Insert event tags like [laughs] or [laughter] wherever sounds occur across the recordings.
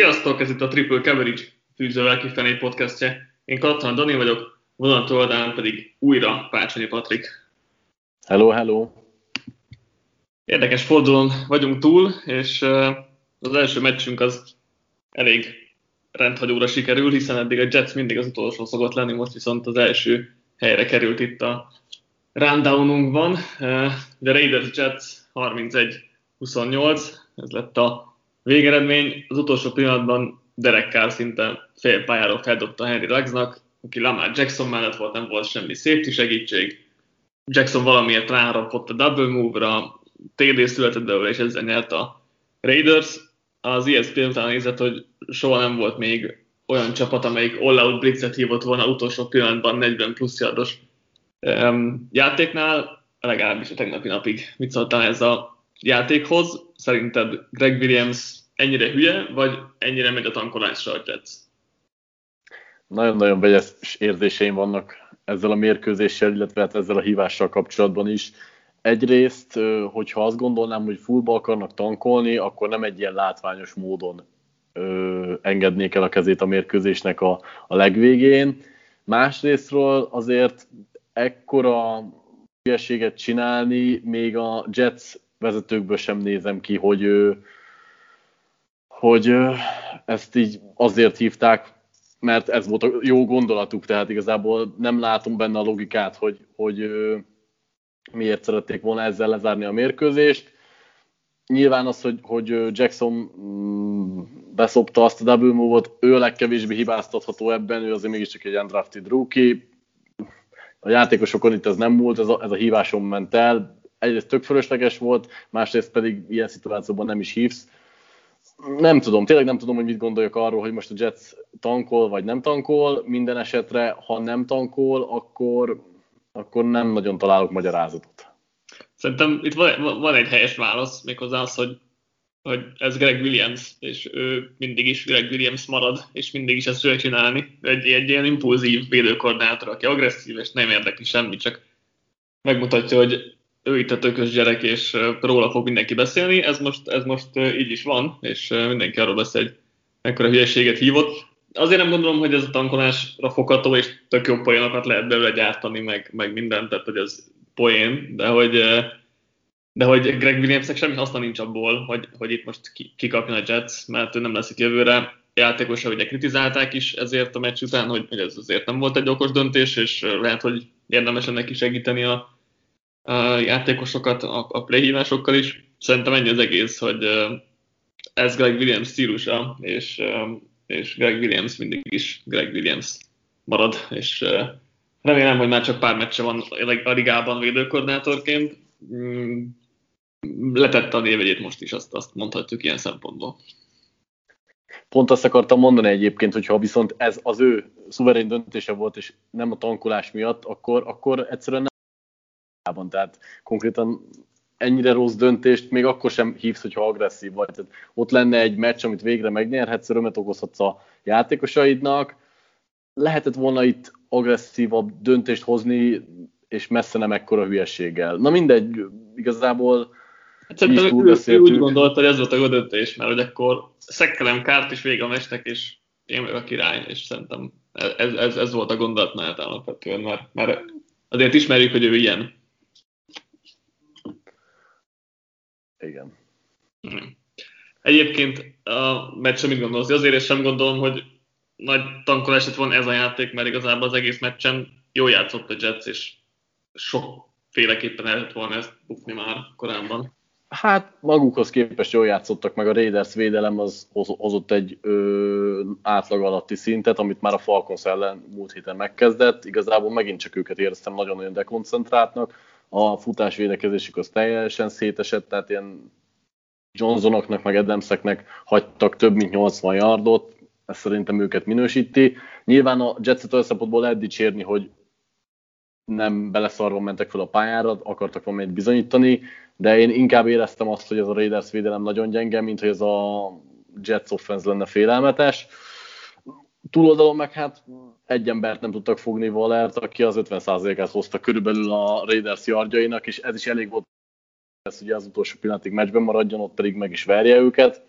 Sziasztok, ez itt a Triple Coverage fűzővel kifené podcastje. Én Katona Dani vagyok, vonató oldalán pedig újra Pácsonyi Patrik. Hello, hello! Érdekes fordulón vagyunk túl, és az első meccsünk az elég rendhagyóra sikerül, hiszen eddig a Jets mindig az utolsó szokott lenni, most viszont az első helyre került itt a rundownunkban. The Raiders Jets 31-28, ez lett a Végeredmény az utolsó pillanatban Derek Carr szinte fél pályáról feldobta Henry Ruggsnak, aki Lamar Jackson mellett volt, nem volt semmi safety segítség. Jackson valamiért ráharapott a double move-ra, TD született belőle, és ezzel nyert a Raiders. Az ESPN után nézett, hogy soha nem volt még olyan csapat, amelyik all-out blitzet hívott volna utolsó pillanatban 40 plusz yardos um, játéknál, legalábbis a tegnapi napig. Mit szóltál ez a játékhoz? Szerinted Greg Williams ennyire hülye, vagy ennyire megy a tankolásra a Jets? Nagyon-nagyon vegyes érzéseim vannak ezzel a mérkőzéssel, illetve hát ezzel a hívással kapcsolatban is. Egyrészt, hogyha azt gondolnám, hogy fullba akarnak tankolni, akkor nem egy ilyen látványos módon ö, engednék el a kezét a mérkőzésnek a, a legvégén. Másrésztről azért ekkora hülyeséget csinálni, még a Jets vezetőkből sem nézem ki, hogy, hogy ezt így azért hívták, mert ez volt a jó gondolatuk, tehát igazából nem látom benne a logikát, hogy, hogy miért szerették volna ezzel lezárni a mérkőzést. Nyilván az, hogy, hogy Jackson mm, beszopta azt a double move-ot, ő a legkevésbé hibáztatható ebben, ő azért mégiscsak egy undrafted rookie. A játékosokon itt ez nem múlt, ez a, ez a híváson ment el, egyrészt tök fölösleges volt, másrészt pedig ilyen szituációban nem is hívsz. Nem tudom, tényleg nem tudom, hogy mit gondoljak arról, hogy most a Jets tankol, vagy nem tankol. Minden esetre, ha nem tankol, akkor, akkor nem nagyon találok magyarázatot. Szerintem itt van, van egy helyes válasz, méghozzá az, hogy, hogy ez Greg Williams, és ő mindig is Greg Williams marad, és mindig is ezt fogja csinálni. Egy, egy ilyen impulzív védőkoordinátor, aki agresszív, és nem érdekli semmi, csak megmutatja, hogy ő itt a tökös gyerek, és róla fog mindenki beszélni. Ez most, ez most így is van, és mindenki arról beszél, hogy mekkora hülyeséget hívott. Azért nem gondolom, hogy ez a tankolásra fogható, és tök jó poénokat lehet belőle gyártani, meg, meg mindent, tehát hogy ez poén, de hogy, de hogy Greg Williamsnek semmi haszna nincs abból, hogy, hogy itt most kikapjon a Jets, mert ő nem lesz itt jövőre. Játékosa ugye kritizálták is ezért a meccs után, hogy, hogy ez azért nem volt egy okos döntés, és lehet, hogy érdemes ennek is segíteni a, játékosokat a, a playhívásokkal is. Szerintem ennyi az egész, hogy ez Greg Williams stílusa, és, és Greg Williams mindig is Greg Williams marad, és remélem, hogy már csak pár meccse van a ligában védőkoordinátorként. Mm, letette a névegyét most is, azt, azt mondhatjuk ilyen szempontból. Pont azt akartam mondani egyébként, hogyha viszont ez az ő szuverén döntése volt, és nem a tankolás miatt, akkor, akkor egyszerűen Ligában, tehát konkrétan ennyire rossz döntést még akkor sem hívsz, hogyha agresszív vagy. Tehát ott lenne egy meccs, amit végre megnyerhetsz, örömet okozhatsz a játékosaidnak. Lehetett volna itt agresszívabb döntést hozni, és messze nem ekkora hülyeséggel. Na mindegy, igazából Hát szerintem ő, ő úgy gondolta, hogy ez volt a döntés, mert hogy akkor szekkelem kárt, és vége a mestek, és én meg a király, és szerintem ez, ez, ez volt a gondolatmenet alapvetően, mert, mert azért ismerjük, hogy ő ilyen. Igen. Hm. Egyébként a meccs mit gondolsz? Azért és sem gondolom, hogy nagy tankolás van ez a játék, mert igazából az egész meccsen jól játszott a Jets, és sokféleképpen el lehetett volna ezt bukni már korábban. Hát magukhoz képest jól játszottak, meg a Raiders védelem az hozott egy ö, átlag alatti szintet, amit már a Falcons ellen múlt héten megkezdett. Igazából megint csak őket éreztem nagyon-nagyon dekoncentráltnak. A futás védekezésük az teljesen szétesett, tehát ilyen Johnsonoknak, meg Adamseknek hagytak több mint 80 yardot, ez szerintem őket minősíti. Nyilván a Jetset olyan szempontból lehet dicsérni, hogy nem beleszarva mentek fel a pályára, akartak valamit bizonyítani, de én inkább éreztem azt, hogy ez a Raiders védelem nagyon gyenge, mint hogy ez a Jets offense lenne félelmetes. Túloldalon meg hát egy embert nem tudtak fogni Valert, aki az 50%-át hozta körülbelül a Raiders yardjainak, és ez is elég volt ugye az utolsó pillanatig meccsben maradjon, ott pedig meg is verje őket.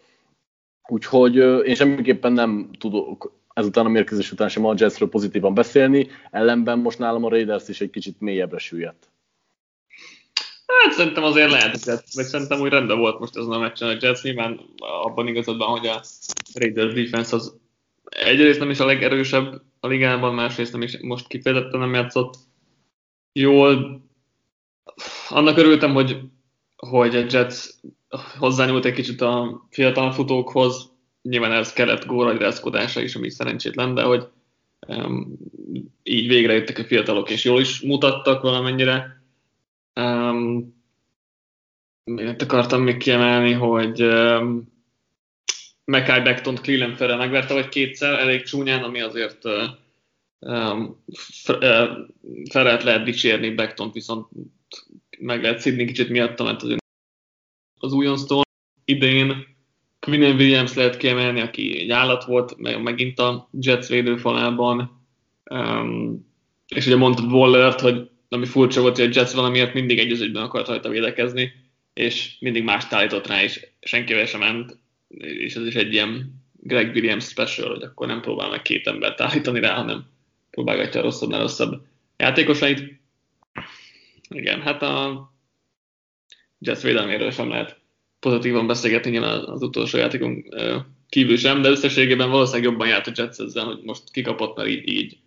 Úgyhogy én semmiképpen nem tudok ezután a mérkőzés után sem a Jetsről pozitívan beszélni, ellenben most nálam a Raiders is egy kicsit mélyebbre süllyedt. Hát szerintem azért lehet, vagy szerintem úgy rendben volt most ezen a meccsen a Jets, nyilván abban igazad hogy a Raiders defense az egyrészt nem is a legerősebb a ligában, másrészt nem is most kifejezetten nem játszott jól. Annak örültem, hogy, hogy a Jets hozzányúlt egy kicsit a fiatal futókhoz, nyilván ez kellett góra rázkodása is, ami szerencsétlen, de hogy um, így végre jöttek a fiatalok, és jól is mutattak valamennyire. Um, miért akartam még kiemelni, hogy um, Mackay Beckton Cleveland Ferrell megverte, vagy kétszer, elég csúnyán, ami azért um, Ferrelt lehet dicsérni, Beckton viszont meg lehet szidni kicsit miatta, mert azért az újonctól idén Quinn Williams lehet kiemelni, aki egy állat volt, meg, megint a Jets védőfalában, um, és ugye mondtad Wallert, hogy ami furcsa volt, hogy a Jets valamiért mindig egy egyben akart rajta védekezni, és mindig más állított rá, és senkivel sem ment, és ez is egy ilyen Greg Williams special, hogy akkor nem próbál meg két embert állítani rá, hanem próbálgatja a rosszabb, rosszabb játékosait. Igen, hát a Jets védelméről sem lehet pozitívan beszélgetni nyilván az utolsó játékon kívül sem, de összességében valószínűleg jobban járt a Jets ezzel, hogy most kikapott, mert így, így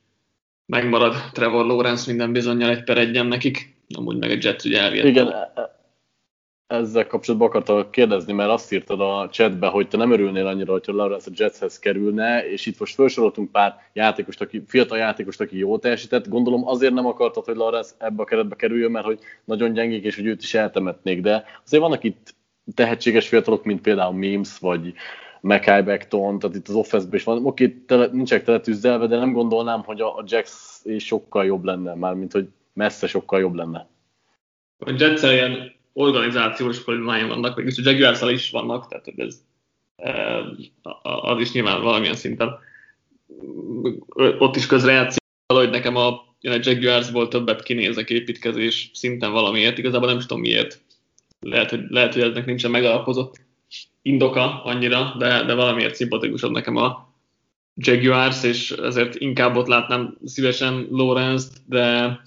megmarad Trevor Lawrence minden bizonyal egy per egyen nekik, amúgy meg a Jets ugye elviett. Igen, ezzel kapcsolatban akartam kérdezni, mert azt írtad a chatbe, hogy te nem örülnél annyira, hogyha Lawrence a Jetshez kerülne, és itt most felsoroltunk pár játékost, aki, fiatal játékost, aki jól teljesített. Gondolom azért nem akartad, hogy Lawrence ebbe a keretbe kerüljön, mert hogy nagyon gyengék, és hogy őt is eltemetnék, de azért vannak itt tehetséges fiatalok, mint például Mims, vagy Mackay Beckton, tehát itt az offense is van. Oké, tele, nincsenek teletűzdelve, de nem gondolnám, hogy a, a Jax sokkal jobb lenne, mármint hogy messze sokkal jobb lenne. A jets ilyen organizációs problémáim vannak, meg is a jaguars is vannak, tehát ez, az is nyilván valamilyen szinten ott is közrejátszik, hogy nekem a, a Jaguarsból többet kinézek építkezés szinten valamiért, igazából nem is tudom miért. Lehet, hogy, lehet, hogy eznek nincsen megalapozott indoka annyira, de, de valamiért szimpatikusabb nekem a Jaguars, és ezért inkább ott látnám szívesen Lawrence-t, de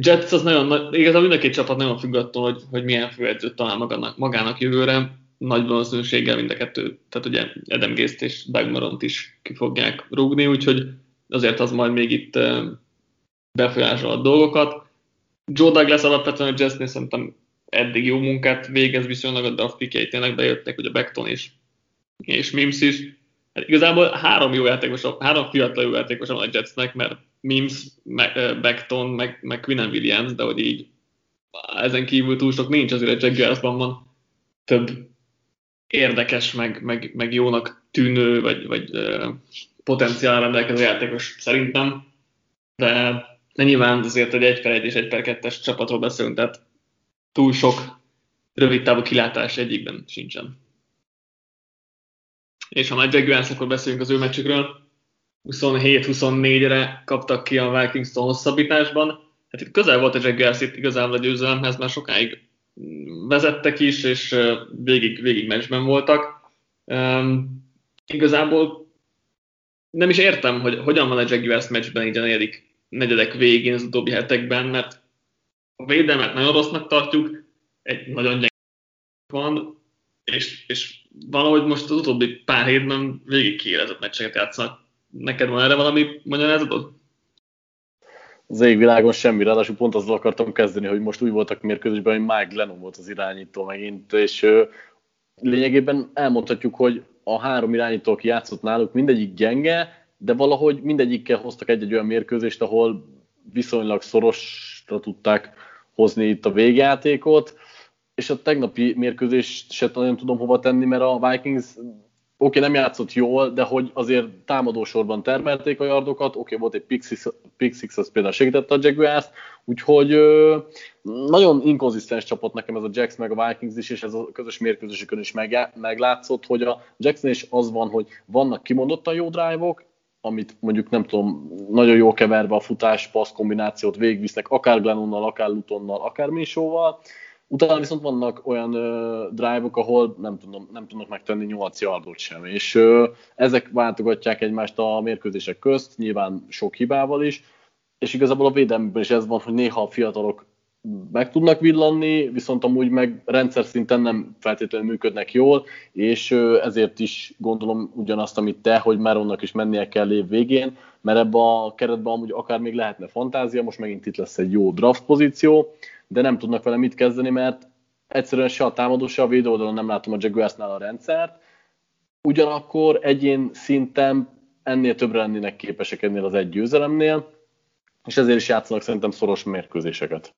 Jets az nagyon, igazából mind a két csapat nagyon függ attól, hogy, hogy milyen főedzőt talál magának, magának jövőre, nagy valószínűséggel mind a kettő, tehát ugye Adam Gészt és Doug Maront is ki fogják rúgni, úgyhogy azért az majd még itt befolyásol a dolgokat. Joe Douglas alapvetően a Jetsnél szerintem eddig jó munkát végez viszonylag, a draft pickjei tényleg bejöttek, ugye Beckton és, és Mims is. Hát igazából három jó játékos, három fiatal jó játékos van a Jetsnek, mert Mims, Beckton, meg, meg Quinnen Williams, de hogy így ezen kívül túl sok nincs, azért a Jaguarsban van több érdekes, meg, meg, meg jónak tűnő, vagy, vagy potenciál rendelkező játékos szerintem, de, de nyilván azért egy 1 per 1 és 1 per 2-es csapatról beszélünk, tehát túl sok rövid távú kilátás egyikben sincsen. És ha már Jaguars, akkor beszéljünk az ő meccsükről. 27-24-re kaptak ki a Vikings-tól hosszabbításban. Hát itt közel volt a Jaguars itt igazából a győzelemhez, már sokáig vezettek is, és végig, végig meccsben voltak. Um, igazából nem is értem, hogy hogyan van a Jaguars meccsben így a negyedik, negyedek végén az utóbbi hetekben, mert a védelmet nagyon rossznak tartjuk, egy nagyon gyenge van, és, és valahogy most az utóbbi pár hétben végig kiélezett meccseket játszanak. Neked van erre valami magyarázatod? Az égvilágon semmi, ráadásul pont azzal akartam kezdeni, hogy most úgy voltak mérkőzésben, hogy Mike Lennon volt az irányító megint, és lényegében elmondhatjuk, hogy a három irányító, aki játszott náluk, mindegyik gyenge, de valahogy mindegyikkel hoztak egy-egy olyan mérkőzést, ahol viszonylag szorosra tudták hozni itt a végjátékot, és a tegnapi mérkőzést se nagyon tudom hova tenni, mert a Vikings oké, nem játszott jól, de hogy azért támadósorban termelték a yardokat, oké, volt egy pick six az például segítette a Jaguars, úgyhogy ö, nagyon inkonzisztens csapat nekem ez a Jacks meg a Vikings is, és ez a közös mérkőzésükön is meg, meglátszott, hogy a Jackson is az van, hogy vannak kimondottan jó drive-ok, amit mondjuk nem tudom, nagyon jó keverve a futás, passz kombinációt végigvisznek, akár Glennonnal, akár Lutonnal, akár Minsóval, Utána viszont vannak olyan drive-ok, ahol nem, tudom, nem tudnak megtenni 8 yardot sem, és ö, ezek váltogatják egymást a mérkőzések közt, nyilván sok hibával is, és igazából a védelmükben is ez van, hogy néha a fiatalok meg tudnak villanni, viszont amúgy meg rendszer szinten nem feltétlenül működnek jól, és ezért is gondolom ugyanazt, amit te, hogy már onnak is mennie kell év végén, mert ebbe a keretben amúgy akár még lehetne fantázia, most megint itt lesz egy jó draft pozíció, de nem tudnak vele mit kezdeni, mert egyszerűen se a támadó, se a védő oldalon nem látom a Jaguarsnál a rendszert, ugyanakkor egyén szinten ennél többre lennének képesek ennél az egy győzelemnél, és ezért is játszanak szerintem szoros mérkőzéseket.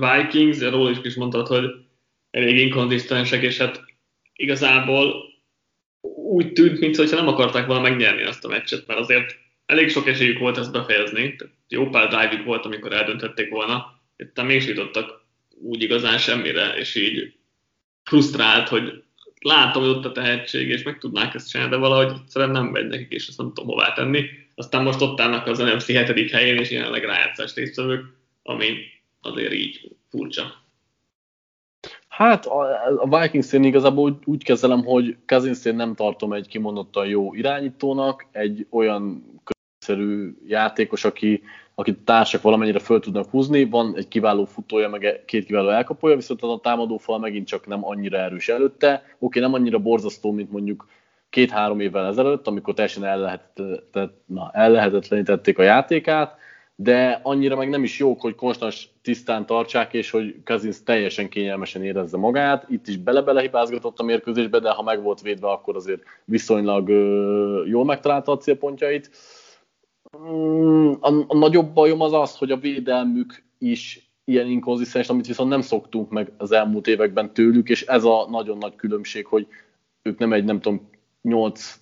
Vikings, róla is, is mondtad, hogy elég inkonzisztensek, és hát igazából úgy tűnt, mintha nem akarták volna megnyerni azt a meccset, mert azért elég sok esélyük volt ezt befejezni, tehát jó pár drive volt, amikor eldöntették volna, itt még jutottak úgy igazán semmire, és így frusztrált, hogy látom, hogy ott a tehetség, és meg tudnák ezt csinálni, de valahogy egyszerűen nem megy nekik, és ezt nem tudom hová tenni. Aztán most ott állnak az NFC 7. helyén, és jelenleg rájátszás résztvevők, ami azért így furcsa. Hát a vikings én igazából úgy, úgy kezelem, hogy cousins nem tartom egy kimondottan jó irányítónak, egy olyan közszerű játékos, aki, akit társak valamennyire föl tudnak húzni, van egy kiváló futója, meg két kiváló elkapója, viszont az a támadófal megint csak nem annyira erős előtte. Oké, nem annyira borzasztó, mint mondjuk két-három évvel ezelőtt, amikor teljesen ellehetetlenítették a játékát, de annyira meg nem is jók, hogy konstans tisztán tartsák, és hogy Kazinsz teljesen kényelmesen érezze magát. Itt is bele-bele hibázgatott a mérkőzésbe, de ha meg volt védve, akkor azért viszonylag jól megtalálta a célpontjait. Mm, a, a nagyobb bajom az az, hogy a védelmük is ilyen inkonzisztens, amit viszont nem szoktunk meg az elmúlt években tőlük, és ez a nagyon nagy különbség, hogy ők nem egy, nem tudom, 8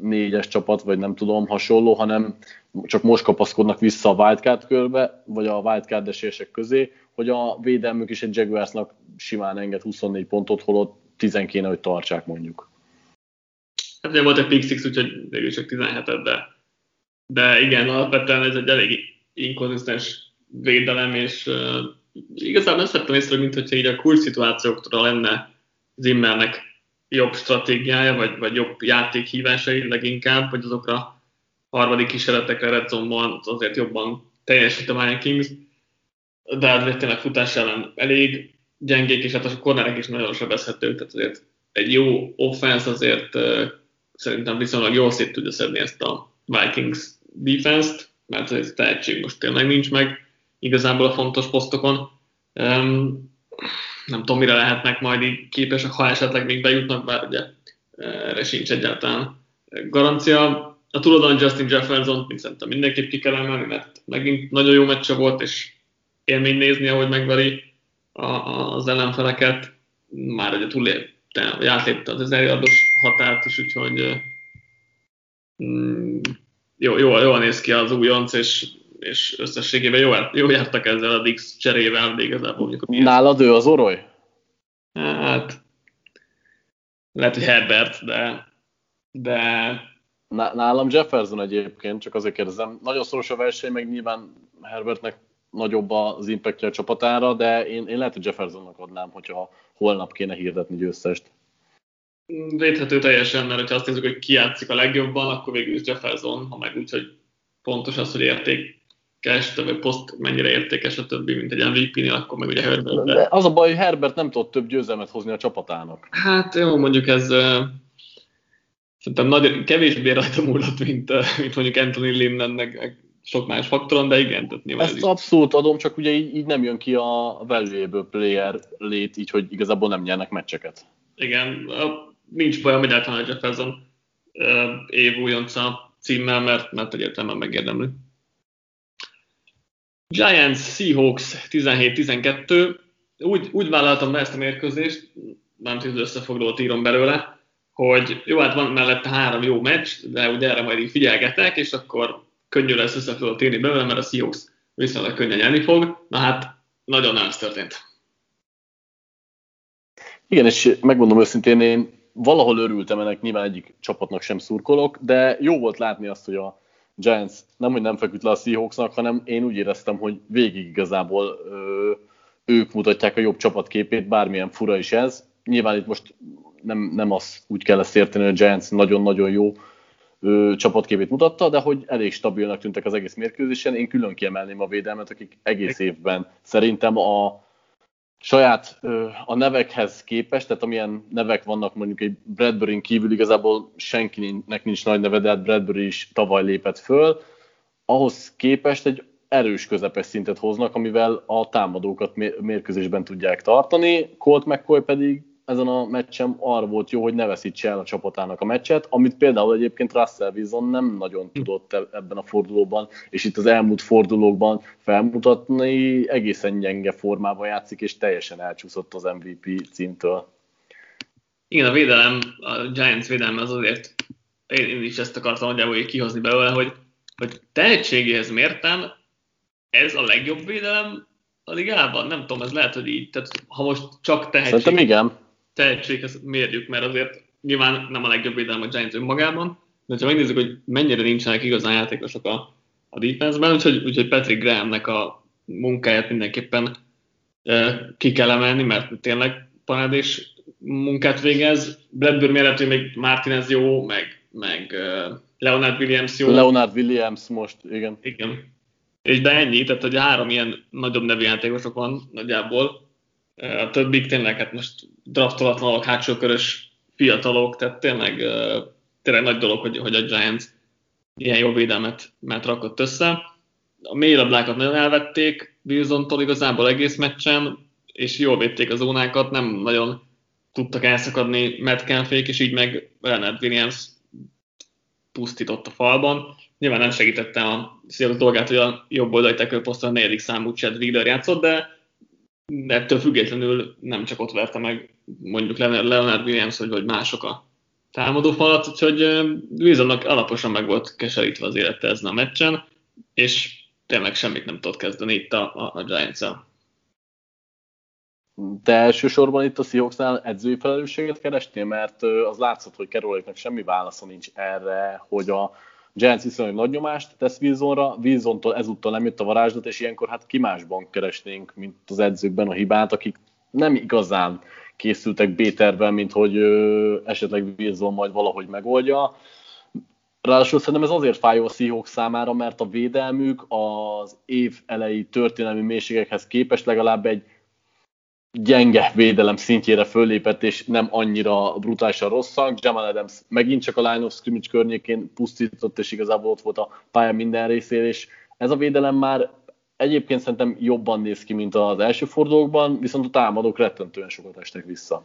négyes csapat, vagy nem tudom, hasonló, hanem csak most kapaszkodnak vissza a wildcard körbe, vagy a wildcard esések közé, hogy a védelmük is egy Jaguarsnak simán enged 24 pontot, holott 10 kéne, hogy tartsák mondjuk. Hát ugye volt egy pick six, úgyhogy végül csak 17 de, de igen, alapvetően ez egy elég inkonzisztens védelem, és uh, igazából nem szerettem észre, mint hogyha így a kulcs szituációkra lenne Zimmernek jobb stratégiája, vagy, vagy jobb játékhívásai leginkább, hogy azokra harmadik kísérletekre Red Zone-ban azért jobban teljesít a Vikings, de azért tényleg futás ellen elég gyengék, és hát a kornerek is nagyon sebezhetők, tehát azért egy jó offense azért uh, szerintem viszonylag jól szét tudja szedni ezt a Vikings defense-t, mert ez tehetség most tényleg nincs meg igazából a fontos posztokon. Um, nem tudom, mire lehetnek majd így képesek, ha esetleg még bejutnak, bár ugye erre sincs egyáltalán garancia. A túloldalon Justin Jefferson, mint szerintem mindenképp ki kell emelni, mert megint nagyon jó meccse volt, és élmény nézni, ahogy megveri a, az ellenfeleket. Már ugye túlépte, vagy átlépte az ezer yardos határt is, úgyhogy mm, jó, jó, jól néz ki az újonc, és és összességében jó, jó jártak ezzel a Dix cserével, de igazából mondjuk a Nálad ő az oroly? Hát, lehet, hogy Herbert, de, de... Nálam Jefferson egyébként, csak azért kérdezem. Nagyon szoros a verseny, meg nyilván Herbertnek nagyobb az impactja a csapatára, de én, én lehet, hogy Jeffersonnak adnám, hogyha holnap kéne hirdetni győztest. Védhető teljesen, mert ha azt nézzük, hogy ki játszik a legjobban, akkor végül is Jefferson, ha meg úgy, hogy pontos az, hogy érték értékes, vagy poszt mennyire értékes a többi, mint egy MVP-nél, akkor meg ugye Herbert. De az a baj, hogy Herbert nem tudott több győzelmet hozni a csapatának. Hát jó, mondjuk ez szerintem nagy, kevésbé rajta múlott, mint, mint mondjuk Anthony meg sok más faktoron, de igen, tehát nyilván Ezt abszolút adom, csak ugye így, így nem jön ki a valuable player lét, így, hogy igazából nem nyernek meccseket. Igen, nincs bajom egyáltalán a Jefferson év újonca címmel, mert, mert egyértelműen megérdemli. Giants Seahawks 17-12. Úgy, úgy vállaltam be ezt a mérkőzést, nem tudod összefoglalót írom belőle, hogy jó, hát van mellette három jó meccs, de ugye erre majd így figyelgetek, és akkor könnyű lesz összefoglalót írni belőle, mert a Seahawks viszonylag könnyen nyerni fog. Na hát, nagyon nem ez történt. Igen, és megmondom őszintén, én valahol örültem ennek, nyilván egyik csapatnak sem szurkolok, de jó volt látni azt, hogy a Giants nem, hogy nem feküdt le a Seahawksnak, hanem én úgy éreztem, hogy végig igazából ö, ők mutatják a jobb csapatképét, bármilyen fura is ez. Nyilván itt most nem, nem azt úgy kell ezt érteni, hogy a Giants nagyon-nagyon jó ő, csapatképét mutatta, de hogy elég stabilnak tűntek az egész mérkőzésen. Én külön kiemelném a védelmet, akik egész évben szerintem a saját a nevekhez képest, tehát amilyen nevek vannak mondjuk egy Bradbury-n kívül igazából senkinek nincs nagy neve, de hát Bradbury is tavaly lépett föl, ahhoz képest egy erős közepes szintet hoznak, amivel a támadókat mérkőzésben tudják tartani. Colt McCoy pedig ezen a meccsen arra volt jó, hogy ne veszítse el a csapatának a meccset, amit például egyébként Russell Wilson nem nagyon tudott ebben a fordulóban, és itt az elmúlt fordulókban felmutatni, egészen gyenge formában játszik, és teljesen elcsúszott az MVP címtől. Igen, a védelem, a Giants védelme az azért, én is ezt akartam nagyjából kihozni belőle, hogy, hogy tehetségéhez mérten ez a legjobb védelem a ligában? Nem tudom, ez lehet, hogy így. Tehát ha most csak tehetség, Szerintem igen. Tehetséghez mérjük, mert azért nyilván nem a legjobb védelem a Giants önmagában, de ha megnézzük, hogy mennyire nincsenek igazán játékosok a, a defense-ben, úgyhogy, úgyhogy Patrick Grahamnek a munkáját mindenképpen e, ki kell emelni, mert tényleg parádés munkát végez. Bradbury mellett még Martinez jó, meg, meg Leonard Williams jó. Leonard Williams most, igen. Igen. És de ennyi, tehát hogy három ilyen nagyobb nevű játékosok van nagyjából. A többik tényleg hát most draftolatlanok, hátsó körös fiatalok, tehát tényleg, tényleg nagy dolog, hogy, hogy a Giants ilyen jó védelmet mert rakott össze. A mélylabdákat nagyon elvették Wilson-tól igazából egész meccsen, és jól védték a zónákat, nem nagyon tudtak elszakadni Metcalfék, és így meg Leonard Williams pusztított a falban. Nyilván nem segítette a Seahawks dolgát, hogy a jobb oldali tackle poszton a negyedik számú Chad Wheeler játszott, de, de ettől függetlenül nem csak ott verte meg mondjuk Leonard Williams, vagy, vagy mások a támadó falat, úgyhogy Wilsonnak alaposan meg volt keserítve az élete ezen a meccsen, és tényleg semmit nem tudott kezdeni itt a, a, a Giants-el. Te elsősorban itt a Seahawksnál edzői felelősséget kerestél, mert az látszott, hogy Keroléknak semmi válasza nincs erre, hogy a Giants viszonylag nagy nyomást tesz Wilsonra, Wilsontól ezúttal nem jött a varázslat, és ilyenkor hát ki másban keresnénk, mint az edzőkben a hibát, akik nem igazán készültek B-tervben, mint hogy ö, esetleg Wilson majd valahogy megoldja. Ráadásul szerintem ez azért fájó a Seahawks számára, mert a védelmük az év elejé történelmi mélységekhez képest legalább egy gyenge védelem szintjére föllépett, és nem annyira brutálisan rosszak. Jamal Adams megint csak a line of scrimmage környékén pusztított, és igazából ott volt a pálya minden részéről, és ez a védelem már egyébként szerintem jobban néz ki, mint az első fordulókban, viszont a támadók rettentően sokat estek vissza.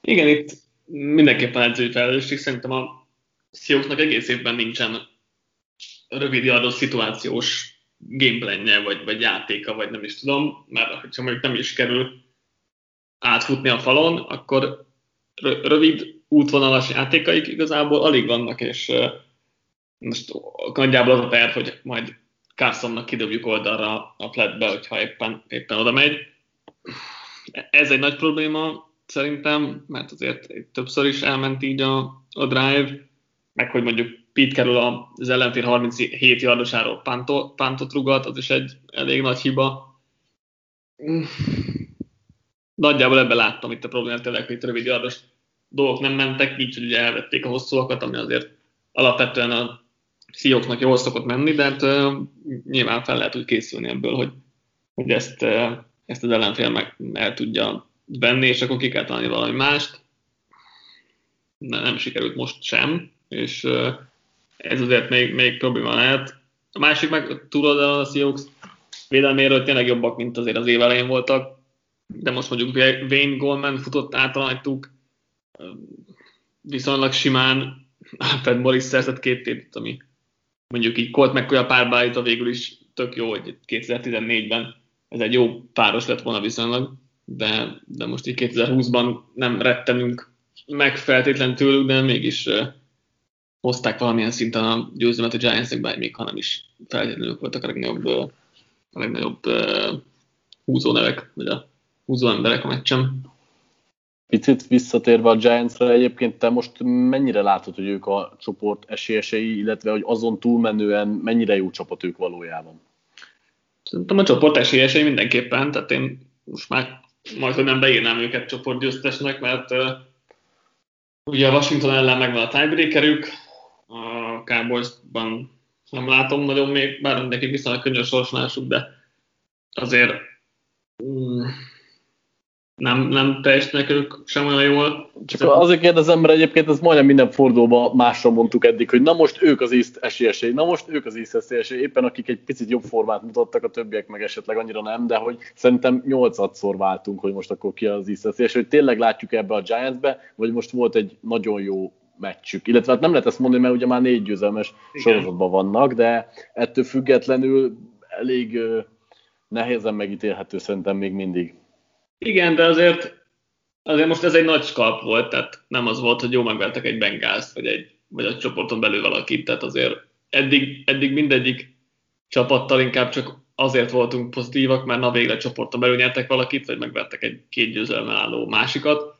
Igen, itt mindenképpen edzői felelősség. Szerintem a Seahawksnak egész évben nincsen rövid szituációs gameplanje, vagy, vagy játéka, vagy nem is tudom, mert ha mondjuk nem is kerül átfutni a falon, akkor rövid útvonalas játékaik igazából alig vannak, és most nagyjából az a terv, hogy majd Carsonnak kidobjuk oldalra a flatbe, hogyha éppen, éppen oda megy. Ez egy nagy probléma szerintem, mert azért többször is elment így a, a drive, meg hogy mondjuk Pete Carroll az ellenfél 37 yardosáról pántot, pántot rugat, az is egy elég nagy hiba. Nagyjából ebben láttam itt a problémát, tényleg, hogy itt rövid yardos dolgok nem mentek, így, hogy elvették a hosszúakat, ami azért alapvetően a Seahawksnak jól szokott menni, de hát uh, nyilván fel lehet úgy készülni ebből, hogy, hogy ezt, uh, ezt az ellenfél meg el tudja venni, és akkor ki kell találni valami mást. Ne, nem sikerült most sem, és uh, ez azért még, még probléma lehet. A másik meg túloldalon a Seahawks védelméről tényleg jobbak, mint azért az év elején voltak, de most mondjuk Wayne Goldman futott általánytuk, viszonylag simán [laughs] Alfred Morris szerzett két tétet, ami mondjuk így Colt meg a végül is tök jó, hogy 2014-ben ez egy jó páros lett volna viszonylag, de, de most így 2020-ban nem rettenünk meg feltétlenül tőlük, de mégis hozták valamilyen szinten a győzelmet a Giants-nek, bár még ha nem is feltétlenül voltak a legnagyobb, a legnagyobb uh, húzónevek, vagy a húzó emberek a meccsem. Picit visszatérve a Giants-re, egyébként te most mennyire látod, hogy ők a csoport esélyesei, illetve hogy azon túlmenően mennyire jó csapat ők valójában? Szerintem a csoport esélyesei mindenképpen, tehát én most már majd, nem beírnám őket csoportgyőztesnek, mert uh, ugye a Washington ellen megvan a tiebreakerük, a Cowboysban nem látom nagyon még, bár neki viszonylag könnyű sorsolásuk, de azért mm, nem, nem teljesítenek ők sem olyan jól. Csak azért kérdezem, mert egyébként ez majdnem minden fordulóban másra mondtuk eddig, hogy na most ők az ízt esélyesei, na most ők az ízt esélyesei, éppen akik egy picit jobb formát mutattak, a többiek meg esetleg annyira nem, de hogy szerintem nyolcadszor váltunk, hogy most akkor ki az ízt esélyesei, hogy tényleg látjuk ebbe a Giantsbe, vagy most volt egy nagyon jó meccsük. Illetve hát nem lehet ezt mondani, mert ugye már négy győzelmes Igen. sorozatban vannak, de ettől függetlenül elég nehézen megítélhető szerintem még mindig. Igen, de azért, azért most ez egy nagy skalp volt, tehát nem az volt, hogy jó megvertek egy Bengázt, vagy, egy, vagy a csoporton belül valakit, tehát azért eddig, eddig mindegyik csapattal inkább csak azért voltunk pozitívak, mert na végre csoporton belül nyertek valakit, vagy megvertek egy két győzelemmel álló másikat.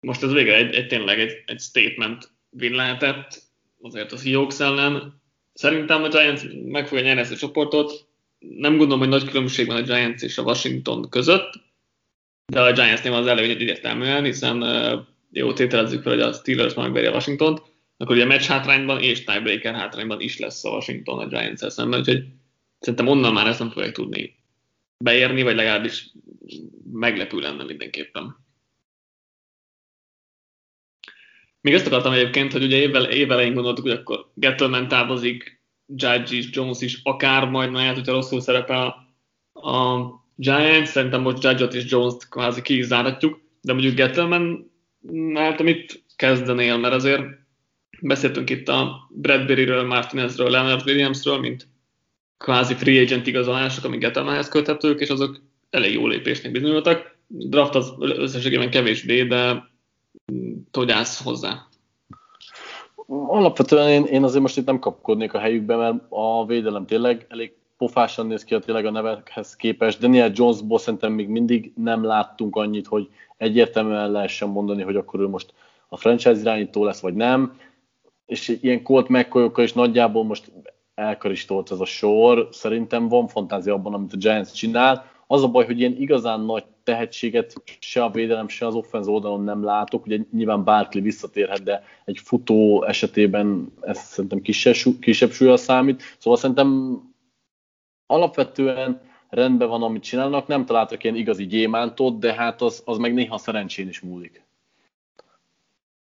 Most ez végre egy, egy tényleg egy, egy statement win lehetett, azért az Seahawks ellen. Szerintem a Giants meg fogja nyerni ezt a csoportot. Nem gondolom, hogy nagy különbség van a Giants és a Washington között, de a Giantsnél az előny egyértelműen, hiszen jó, tételezzük fel, hogy a Steelers megveri a Washington-t, akkor ugye match hátrányban és tiebreaker hátrányban is lesz a Washington a giants szemben, úgyhogy szerintem onnan már ezt nem fogják tudni beérni, vagy legalábbis meglepő lenne mindenképpen. Még ezt akartam egyébként, hogy ugye évvel, évelején gondoltuk, hogy akkor Gettleman távozik, Judge is, Jones is, akár majd majd, hogyha rosszul szerepel a Giants, szerintem most Judge-ot és Jones-t kvázi ki is záratjuk, de mondjuk Gettleman, hát mit kezdenél, mert azért beszéltünk itt a Bradbury-ről, Martinezről, Leonard Williamsről, mint kvázi free agent igazolások, amik Gettlemanhez köthetők, és azok elég jó lépésnek bizonyultak. Draft az összességében kevésbé, de hogy állsz hozzá? Alapvetően én, én azért most itt nem kapkodnék a helyükbe, mert a védelem tényleg elég pofásan néz ki a tényleg a nevekhez képest. Daniel Jonesból szerintem még mindig nem láttunk annyit, hogy egyértelműen lehessen mondani, hogy akkor ő most a franchise irányító lesz, vagy nem. És ilyen Colt mccoy is nagyjából most elkaristolt ez a sor. Szerintem van fantázia abban, amit a Giants csinál. Az a baj, hogy ilyen igazán nagy tehetséget se a védelem, se az offenz oldalon nem látok. Ugye nyilván Barkley visszatérhet, de egy futó esetében ez szerintem kisebb, kisebb súlya számít. Szóval szerintem alapvetően rendben van, amit csinálnak, nem találtak ilyen igazi gyémántot, de hát az, az meg néha szerencsén is múlik.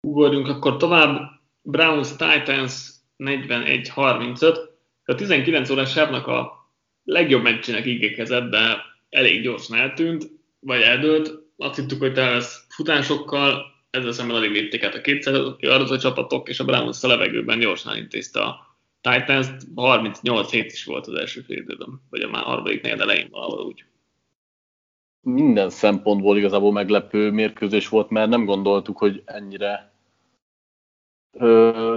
Ugorjunk akkor tovább. Browns Titans 41-35. A 19 órás sávnak a legjobb meccsének ígékezett, de elég gyorsan eltűnt, vagy eldőlt. Azt hittük, hogy te lesz futásokkal, ezzel szemben alig lépték át a kétszer a csapatok, és a Browns a levegőben gyorsan intézte a Titans 38 hét is volt az első fél időben, vagy a már harmadik negyed elején valahol úgy. Minden szempontból igazából meglepő mérkőzés volt, mert nem gondoltuk, hogy ennyire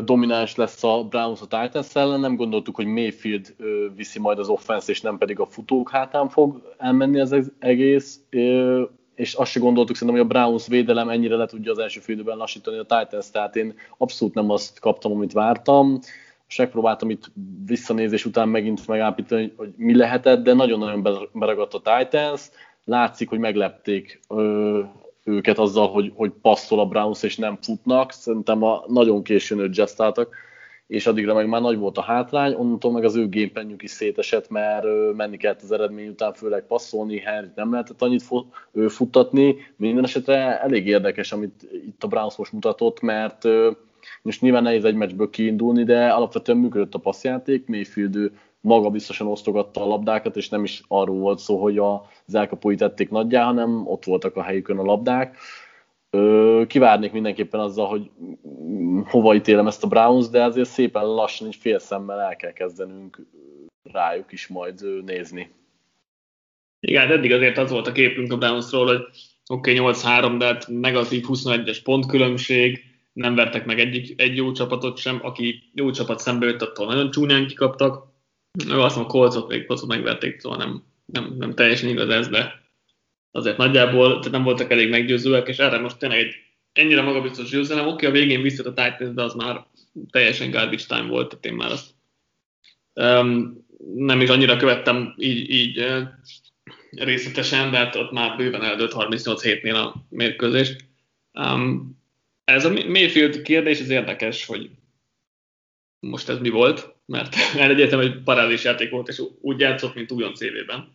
domináns lesz a Browns a Titans ellen, nem gondoltuk, hogy Mayfield viszi majd az offense és nem pedig a futók hátán fog elmenni az egész, és azt se gondoltuk szerintem, hogy a Browns védelem ennyire le tudja az első félidőben lassítani a Titans, tehát én abszolút nem azt kaptam, amit vártam. És megpróbáltam itt visszanézés után megint megállapítani, hogy mi lehetett, de nagyon-nagyon beragadt a Titans. Látszik, hogy meglepték őket azzal, hogy, hogy passzol a Browns és nem futnak. Szerintem a nagyon későn adjustáltak, és addigra meg már nagy volt a hátrány, onnantól meg az ő gémpenjük is szétesett, mert menni kellett az eredmény után, főleg passzolni, Henry nem lehetett annyit futtatni. Minden esetre elég érdekes, amit itt a Browns most mutatott, mert most nyilván nehéz egy meccsből kiindulni, de alapvetően működött a passzjáték, Mayfield maga biztosan osztogatta a labdákat, és nem is arról volt szó, hogy az elkapói tették nagyjá, hanem ott voltak a helyükön a labdák. Kivárnék mindenképpen azzal, hogy hova ítélem ezt a Browns, de azért szépen lassan, egy fél szemmel el kell kezdenünk rájuk is majd nézni. Igen, eddig azért az volt a képünk a Brownsról, hogy oké, okay, 8-3, de hát negatív 21-es pontkülönbség, nem vertek meg egy, egy jó csapatot sem, aki jó csapat szembe jött, attól nagyon csúnyán kikaptak. Ő azt mondom, Colcot még Colcot megverték, szóval nem, nem, nem teljesen igaz ez, de azért nagyjából tehát nem voltak elég meggyőzőek, és erre most tényleg egy ennyire magabiztos győzelem. Oké, a végén visszat a Titans, de az már teljesen garbage time volt, tehát én már azt um, nem is annyira követtem így, így részletesen, de hát ott már bőven eldőlt 38 hétnél a mérkőzés. Um, ez a Mayfield kérdés, az érdekes, hogy most ez mi volt, [laughs] mert egyértelmű, hogy parádés játék volt, és úgy játszott, mint újon CV-ben,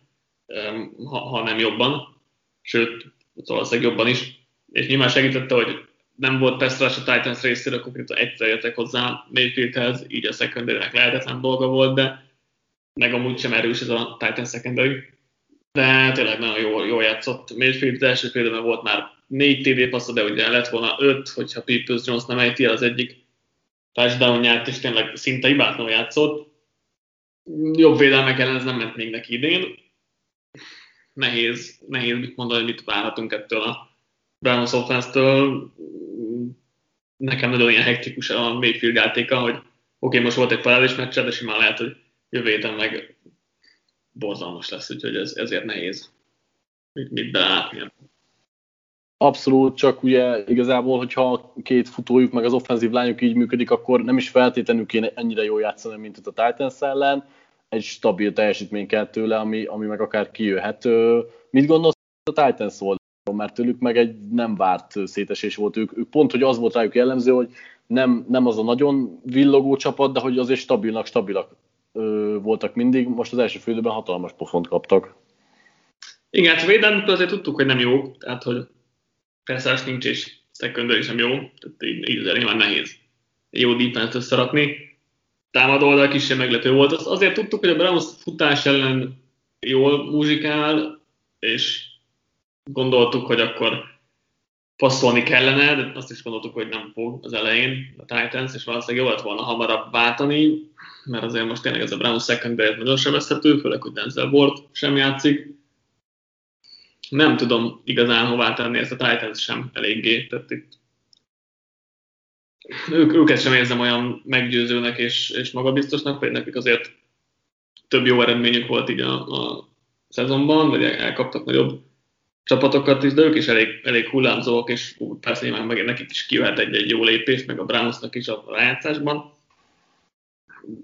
ha, ha nem jobban, sőt, valószínűleg jobban is, és nyilván segítette, hogy nem volt Pestra a Titans részéről, konkrétan egyszer jöttek hozzá Mayfieldhez, így a secondary lehetetlen dolga volt, de meg amúgy sem erős ez a Titan secondary. De tényleg nagyon jól, jól játszott. Mayfield az első félben volt már négy TD passza, de ugye lett volna öt, hogyha Peoples Jones nem ejti az egyik touchdownját, és tényleg szinte hibátlanul játszott. Jobb védelmek ellen ez nem ment még neki idén. Nehéz, nehéz mit mondani, mit várhatunk ettől a Browns offense-től. Nekem nagyon ilyen hektikus a Mayfield játéka, hogy oké, okay, most volt egy parádés meccs, de simán lehet, hogy jövő héten meg borzalmas lesz, úgyhogy ez, ezért nehéz mit, mit belátni. Abszolút, csak ugye igazából, hogyha két futójuk meg az offenzív lányok így működik, akkor nem is feltétlenül kéne ennyire jól játszani, mint ott a Titans ellen. Egy stabil teljesítmény kell tőle, ami, ami meg akár kijöhet. Mit gondolsz a Titans oldalon? Mert tőlük meg egy nem várt szétesés volt ők. ők pont, hogy az volt rájuk jellemző, hogy nem, nem az a nagyon villogó csapat, de hogy azért stabilnak, stabilak ö, voltak mindig. Most az első fődőben hatalmas pofont kaptak. Igen, hát védelmük azért tudtuk, hogy nem jó, tehát hogy Persze nincs, és secondary sem jó, tehát így, így nyilván nehéz jó defense összerakni. Támadó oldal sem meglepő volt. Azt azért tudtuk, hogy a Browns futás ellen jól muzsikál, és gondoltuk, hogy akkor passzolni kellene, de azt is gondoltuk, hogy nem fog az elején a Titans, és valószínűleg jó lett volna hamarabb váltani, mert azért most tényleg ez a Browns secondary nagyon sebezhető, főleg, hogy Denzel Ward sem játszik, nem tudom igazán hová tenni ezt a Titans sem eléggé. Tehát itt ők, őket sem érzem olyan meggyőzőnek és, és magabiztosnak, hogy nekik azért több jó eredményük volt így a, a szezonban, vagy elkaptak nagyobb csapatokat is, de ők is elég, elég hullámzóak, és persze nyilván meg nekik is kijöhet egy-egy jó lépés, meg a Brownsnak is a rájátszásban,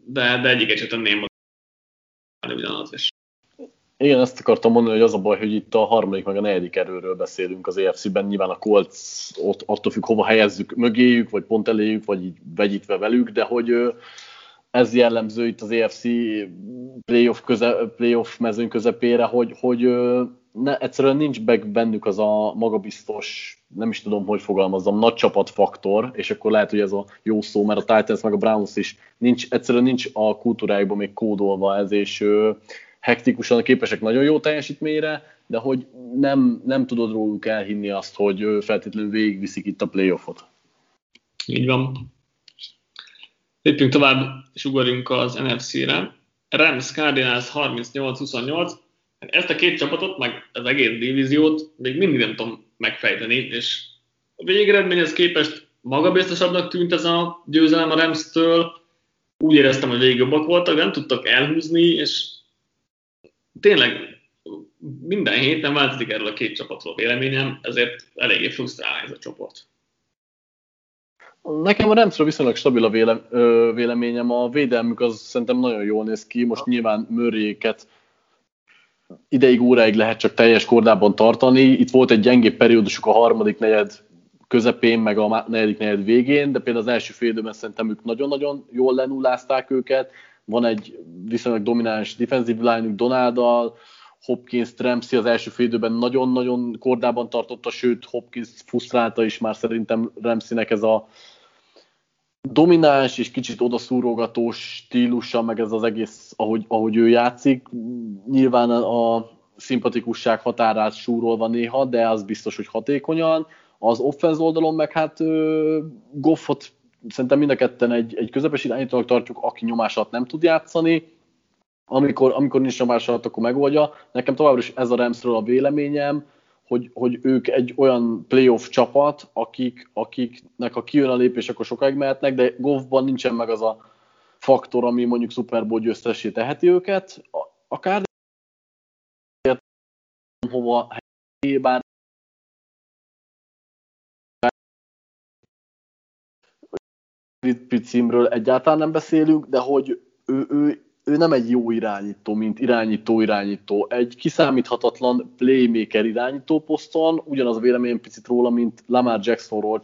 de, de egyik esetben nem ugyanaz, és igen, ezt akartam mondani, hogy az a baj, hogy itt a harmadik meg a negyedik erőről beszélünk az EFC-ben. Nyilván a Colts ott attól függ, hova helyezzük mögéjük, vagy pont eléjük, vagy így vegyítve velük, de hogy ez jellemző itt az EFC playoff, köze, playoff mezőn közepére, hogy, hogy ne, egyszerűen nincs be bennük az a magabiztos, nem is tudom, hogy fogalmazzam, nagy csapatfaktor, és akkor lehet, hogy ez a jó szó, mert a Titans meg a Browns is nincs, egyszerűen nincs a kultúrájukban még kódolva ez, és hektikusan képesek nagyon jó teljesítményre, de hogy nem, nem tudod róluk elhinni azt, hogy feltétlenül végigviszik itt a playoffot. Így van. Lépjünk tovább, és ugorjunk az NFC-re. Rams Cardinals 38-28. Ezt a két csapatot, meg az egész divíziót még mindig nem tudom megfejteni, és a végeredményhez képest magabiztosabbnak tűnt ez a győzelem a Rams-től. Úgy éreztem, hogy végig jobbak voltak, nem tudtak elhúzni, és tényleg minden héten változik erről a két csapatról véleményem, ezért eléggé frusztrál ez a csoport. Nekem a Ramsről viszonylag stabil a véleményem, a védelmük az szerintem nagyon jól néz ki, most nyilván Mörréket ideig, óráig lehet csak teljes kordában tartani. Itt volt egy gyengébb periódusuk a harmadik negyed közepén, meg a negyedik negyed végén, de például az első fél időben szerintem ők nagyon-nagyon jól lenullázták őket, van egy viszonylag domináns defensive line Donaldal, Hopkins, Ramsey az első félidőben nagyon-nagyon kordában tartotta, sőt Hopkins frusztrálta is már szerintem Ramseynek ez a domináns és kicsit odaszúrogatós stílusa, meg ez az egész, ahogy, ahogy ő játszik. Nyilván a szimpatikusság határát súrolva néha, de az biztos, hogy hatékonyan. Az offense oldalon meg hát Goffot szerintem mind a ketten egy, egy közepes irányítónak tartjuk, aki nyomás alatt nem tud játszani, amikor, amikor nincs nyomás alatt, akkor megoldja. Nekem továbbra is ez a Ramsről a véleményem, hogy, hogy ők egy olyan playoff csapat, akik, akiknek a kijön a lépés, akkor sokáig mehetnek, de golfban nincsen meg az a faktor, ami mondjuk Super Bowl győztessé teheti őket. Akár hova bár címről egyáltalán nem beszélünk, de hogy ő, ő ő nem egy jó irányító, mint irányító-irányító. Egy kiszámíthatatlan playmaker irányító poszton, ugyanaz a vélemény picit róla, mint Lamar Jacksonról,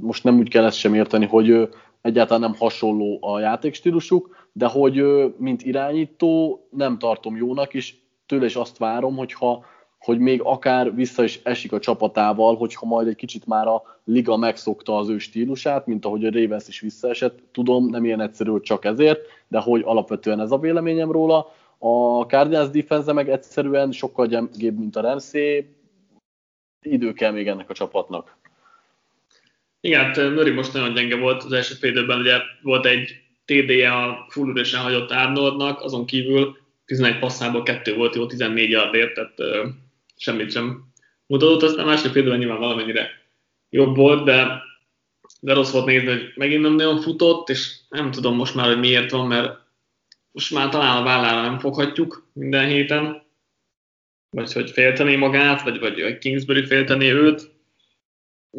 most nem úgy kell ezt sem érteni, hogy ő egyáltalán nem hasonló a játékstílusuk, de hogy ő, mint irányító, nem tartom jónak, és tőle is azt várom, hogyha hogy még akár vissza is esik a csapatával, hogyha majd egy kicsit már a liga megszokta az ő stílusát, mint ahogy a Ravens is visszaesett. Tudom, nem ilyen egyszerű, csak ezért, de hogy alapvetően ez a véleményem róla. A Cardinals defense meg egyszerűen sokkal gyengébb, mint a Ramsey. Idő kell még ennek a csapatnak. Igen, hát Murray most nagyon gyenge volt az első fél időben, ugye volt egy TD-je a full üresen hagyott Arnoldnak, azon kívül 11 passzából kettő volt jó, 14 yardért, tehát semmit sem mutatott, aztán a második félben nyilván valamennyire jobb volt, de, de rossz volt nézni, hogy megint nem nagyon futott, és nem tudom most már, hogy miért van, mert most már talán a vállára nem foghatjuk minden héten, vagy hogy félteni magát, vagy, vagy Kingsbury félteni őt,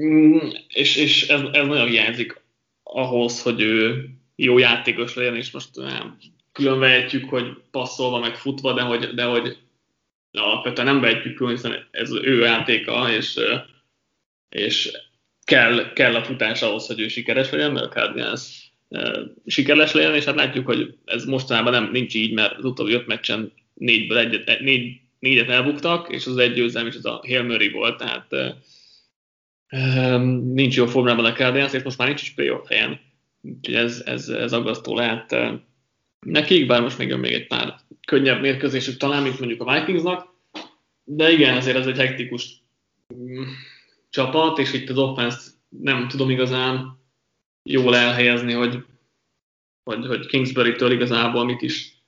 mm, és, és ez, ez nagyon hiányzik ahhoz, hogy ő jó játékos legyen, és most nem különvehetjük, hogy passzolva, meg futva, de hogy, de hogy alapvetően nem vehetjük külön, hiszen ez ő játéka, és, és kell, kell a futás ahhoz, hogy ő sikeres legyen, mert a Cardinals sikeres legyen, és hát látjuk, hogy ez mostanában nem nincs így, mert az utóbbi öt meccsen négyből egyet, négy, négyet elbuktak, és az egy győzelem is az a Hail Murray volt, tehát nincs jó formában a Cardinals, és most már nincs is playoff helyen. Úgyhogy ez, ez, ez aggasztó lehet nekik, bár most még jön még egy pár könnyebb mérkőzésük talán, mint mondjuk a Vikingsnak, de igen, azért ez egy hektikus mm, csapat, és itt az offense nem tudom igazán jól elhelyezni, hogy, hogy, hogy Kingsbury-től igazából mit is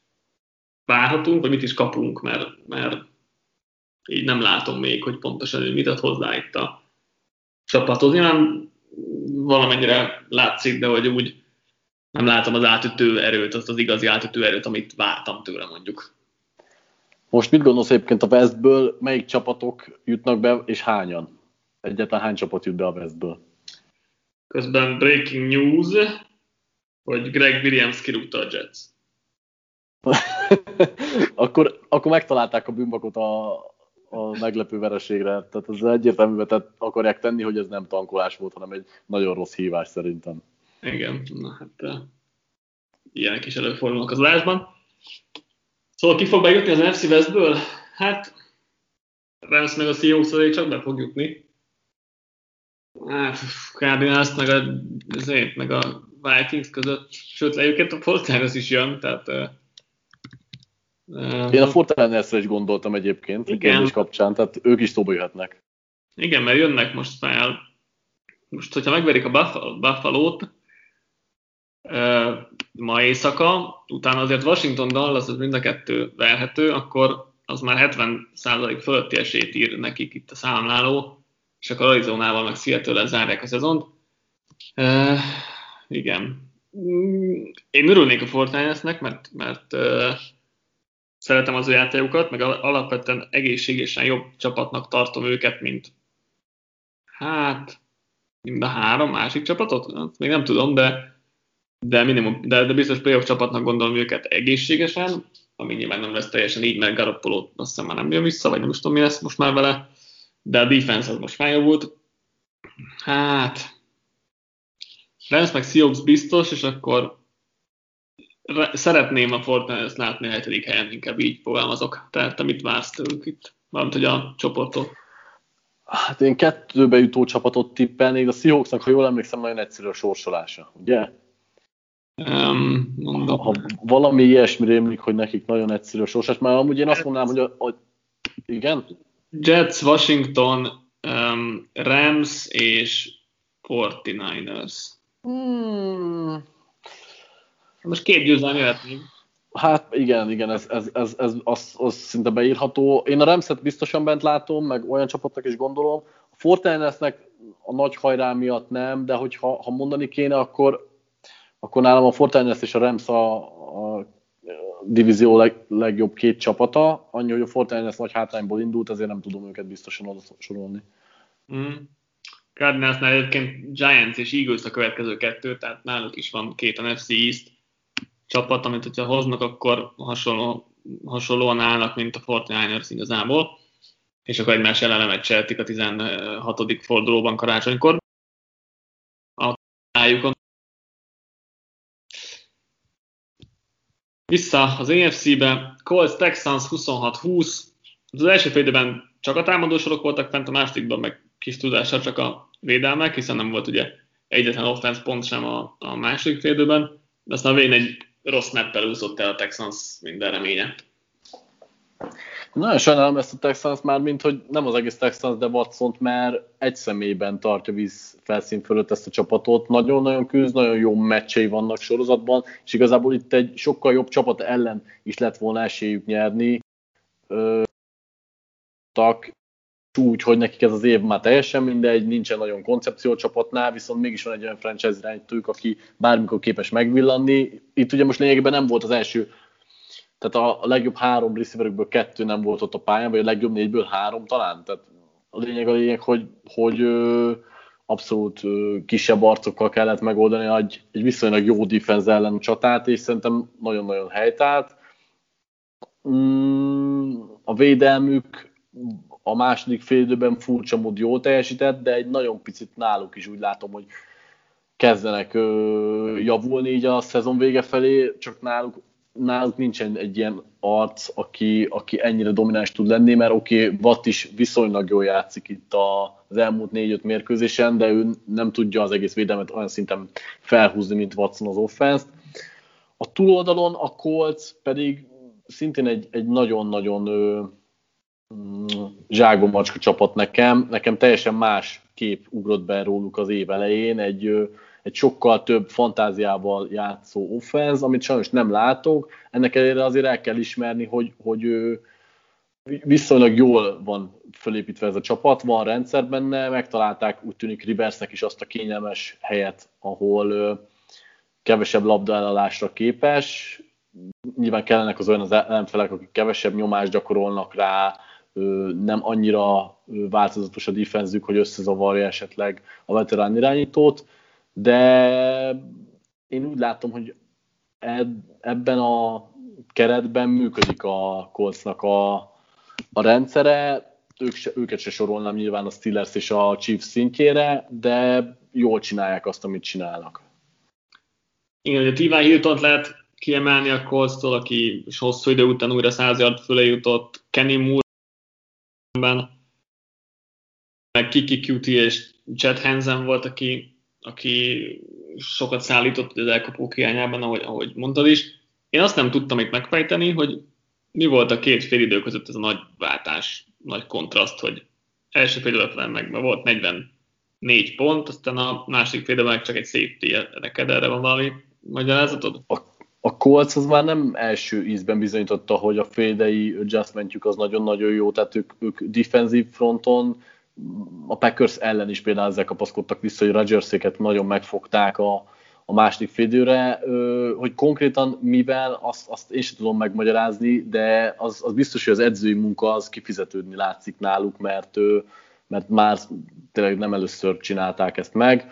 várhatunk, vagy mit is kapunk, mert, mert így nem látom még, hogy pontosan ő mit ad hozzá itt a csapathoz. Nyilván valamennyire látszik, de hogy úgy nem látom az átütő erőt, azt az igazi átütő erőt, amit vártam tőle mondjuk. Most mit gondolsz egyébként a Westből, melyik csapatok jutnak be, és hányan? Egyáltalán hány csapat jut be a Westből? Közben breaking news, hogy Greg Williams kirúgta a Jets. [laughs] akkor, akkor megtalálták a bűnbakot a, a meglepő vereségre. Tehát ez egyértelműen tehát akarják tenni, hogy ez nem tankolás volt, hanem egy nagyon rossz hívás szerintem. Igen, na hát uh, ilyenek is előfordulnak az adásban. Szóval ki fog bejutni az NFC Westből? Hát Rams meg a Seahawks csak be fog jutni. Hát, Cardinals meg a, azért, meg a Vikings között, sőt, egyébként a Fortiners is jön, tehát uh, én a Fortiners-re is gondoltam egyébként, igen. a kapcsán, tehát ők is szóba jöhetnek. Igen, mert jönnek most fel. Most, hogyha megverik a Buffalo-t, ma éjszaka, utána azért Washington Dallas az mind a kettő verhető, akkor az már 70% fölötti esélyt ír nekik itt a számláló, és akkor Arizonával meg Seattle zárják a szezont. Uh, igen. Én örülnék a Fortnite-nek, mert, mert uh, szeretem az ő játékokat, meg alapvetően egészségesen jobb csapatnak tartom őket, mint hát mind a három másik csapatot? Azt még nem tudom, de de, minimum, de, de biztos playoff csapatnak gondolom őket egészségesen, ami nyilván nem lesz teljesen így, mert Garoppolo azt hiszem már nem jön vissza, vagy nem is tudom mi lesz most már vele, de a defense az most feljavult. Hát, Rams meg Seahawks biztos, és akkor szeretném a Fortnite-t látni a hetedik helyen, inkább így fogalmazok. Tehát te mit vársz tőlük itt? Valamint, hogy a csoportot. Hát én kettőbe jutó csapatot tippelnék, a Seahawksnak, ha jól emlékszem, nagyon egyszerű a sorsolása, ugye? Um, mondom. Ha valami ilyesmi rémlik, hogy nekik nagyon egyszerű a sorsás, már amúgy én azt mondanám, hogy a, a, igen? Jets, Washington, um, Rams és 49ers. Hmm. Most két győzelem jöhet még. Hát igen, igen, ez, ez, ez, ez az, az szinte beírható. Én a Ramset biztosan bent látom, meg olyan csapatnak is gondolom. A Fortinersnek a nagy hajrá miatt nem, de hogyha ha mondani kéne, akkor akkor nálam a Fortiners és a Rams a, a divízió leg, legjobb két csapata, annyi, hogy a Fortiners nagy hátrányból indult, ezért nem tudom őket biztosan oda sorolni. Mm. Cardinalsnál egyébként Giants és Eagles a következő kettő, tehát náluk is van két NFC East, csapat, amit hogyha hoznak, akkor hasonló, hasonlóan állnak, mint a 49ers igazából, és akkor egymás ellen lemecseltik a 16. fordulóban karácsonykor. A tájukon. Vissza az AFC-be, Colts Texans 26-20. Az első félidőben csak a támadósorok voltak fent, a másodikban meg kis tudással csak a védelmek, hiszen nem volt ugye egyetlen offense pont sem a, a második félidőben, de aztán a végén egy rossz neppel úszott el a Texans minden reménye. Nagyon sajnálom ezt a Texans már, mint hogy nem az egész Texans, de watson mert egy személyben tartja víz felszín fölött ezt a csapatot. Nagyon-nagyon küzd, nagyon jó meccsei vannak sorozatban, és igazából itt egy sokkal jobb csapat ellen is lett volna esélyük nyerni. Ö, tak, úgy, hogy nekik ez az év már teljesen mindegy, nincsen nagyon koncepció csapatnál, viszont mégis van egy olyan franchise irányítójuk, aki bármikor képes megvillanni. Itt ugye most lényegében nem volt az első, tehát a legjobb három receiverekből kettő nem volt ott a pályán, vagy a legjobb négyből három talán. Tehát a lényeg a lényeg, hogy, hogy abszolút kisebb arcokkal kellett megoldani egy, egy viszonylag jó defense ellen csatát, és szerintem nagyon-nagyon helytált. Mm, a védelmük a második fél időben furcsa mód jól teljesített, de egy nagyon picit náluk is úgy látom, hogy kezdenek javulni így a szezon vége felé, csak náluk, náluk nincsen egy ilyen arc, aki, aki ennyire domináns tud lenni, mert oké, okay, Watt is viszonylag jól játszik itt a, az elmúlt négy-öt mérkőzésen, de ő nem tudja az egész védelmet olyan szinten felhúzni, mint Watson az offense A túloldalon a Colts pedig szintén egy, egy nagyon-nagyon zságomacska csapat nekem. Nekem teljesen más kép ugrott be róluk az év elején, egy, egy sokkal több fantáziával játszó offense, amit sajnos nem látok. Ennek ellenére azért el kell ismerni, hogy, hogy viszonylag jól van fölépítve ez a csapat, van rendszer benne, megtalálták úgy tűnik Riversnek is azt a kényelmes helyet, ahol kevesebb labdaellalásra képes. Nyilván kellenek az olyan az ellenfelek, akik kevesebb nyomást gyakorolnak rá, nem annyira változatos a defenzük, hogy összezavarja esetleg a veterán irányítót, de én úgy látom, hogy ebben a keretben működik a Coltsnak a, a rendszere, ők se, őket se sorolnám nyilván a Steelers és a Chiefs szintjére, de jól csinálják azt, amit csinálnak. Igen, ugye Tiván Hilton lehet kiemelni a Colts-tól, aki is hosszú idő után újra 100 yard fölé jutott, Kenny Moore meg Kiki QT és Chad Hansen volt, aki, aki sokat szállított az elkapók hiányában, ahogy, ahogy mondtad is. Én azt nem tudtam itt megfejteni, hogy mi volt a két fél idő között ez a nagy váltás, nagy kontraszt, hogy első fél időben meg volt 44 pont, aztán a másik fél meg csak egy safety neked erre van valami magyarázatod? A a Colts az már nem első ízben bizonyította, hogy a fédei adjustmentjük az nagyon-nagyon jó, tehát ők, ők defensív fronton, a Packers ellen is például ezzel kapaszkodtak vissza, hogy Rodgerséket nagyon megfogták a, a második félidőre, hogy konkrétan mivel, azt, azt én sem tudom megmagyarázni, de az, az biztos, hogy az edzői munka az kifizetődni látszik náluk, mert, mert már tényleg nem először csinálták ezt meg.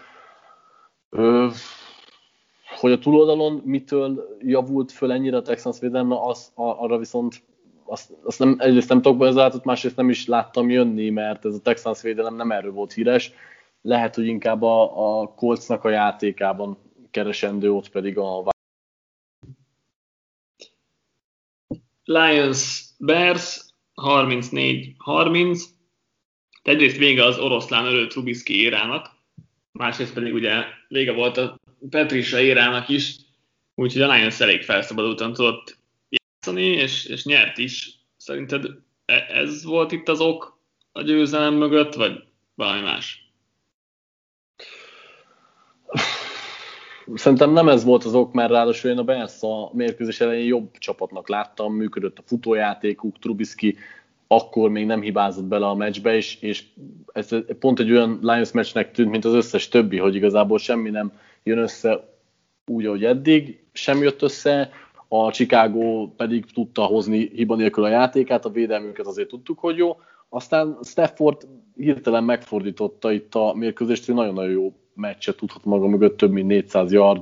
Hogy a túloldalon mitől javult föl ennyire a Texans védelme, az, arra viszont azt, azt nem, egyrészt nem tudok bezáratot, másrészt nem is láttam jönni, mert ez a Texans védelem nem erről volt híres. Lehet, hogy inkább a, a Coltsnak a játékában keresendő, ott pedig a Lions Bears 34-30. Egyrészt vége az oroszlán ölő Trubisky érának, másrészt pedig ugye vége volt a Patricia érának is, úgyhogy a Lions elég felszabadultan tudott játszani, és, és nyert is. Szerinted e, ez volt itt az ok a győzelem mögött, vagy valami más? Szerintem nem ez volt az ok, mert ráadásul én a Bears a mérkőzés elején jobb csapatnak láttam, működött a futójátékuk, Trubisky akkor még nem hibázott bele a meccsbe, és, és ez pont egy olyan Lions meccsnek tűnt, mint az összes többi, hogy igazából semmi nem jön össze úgy, ahogy eddig, sem jött össze, a Chicago pedig tudta hozni hiba nélkül a játékát, a védelmünket azért tudtuk, hogy jó. Aztán Stafford hirtelen megfordította itt a mérkőzést, nagyon-nagyon jó meccset tudhat maga mögött, több mint 400 yard,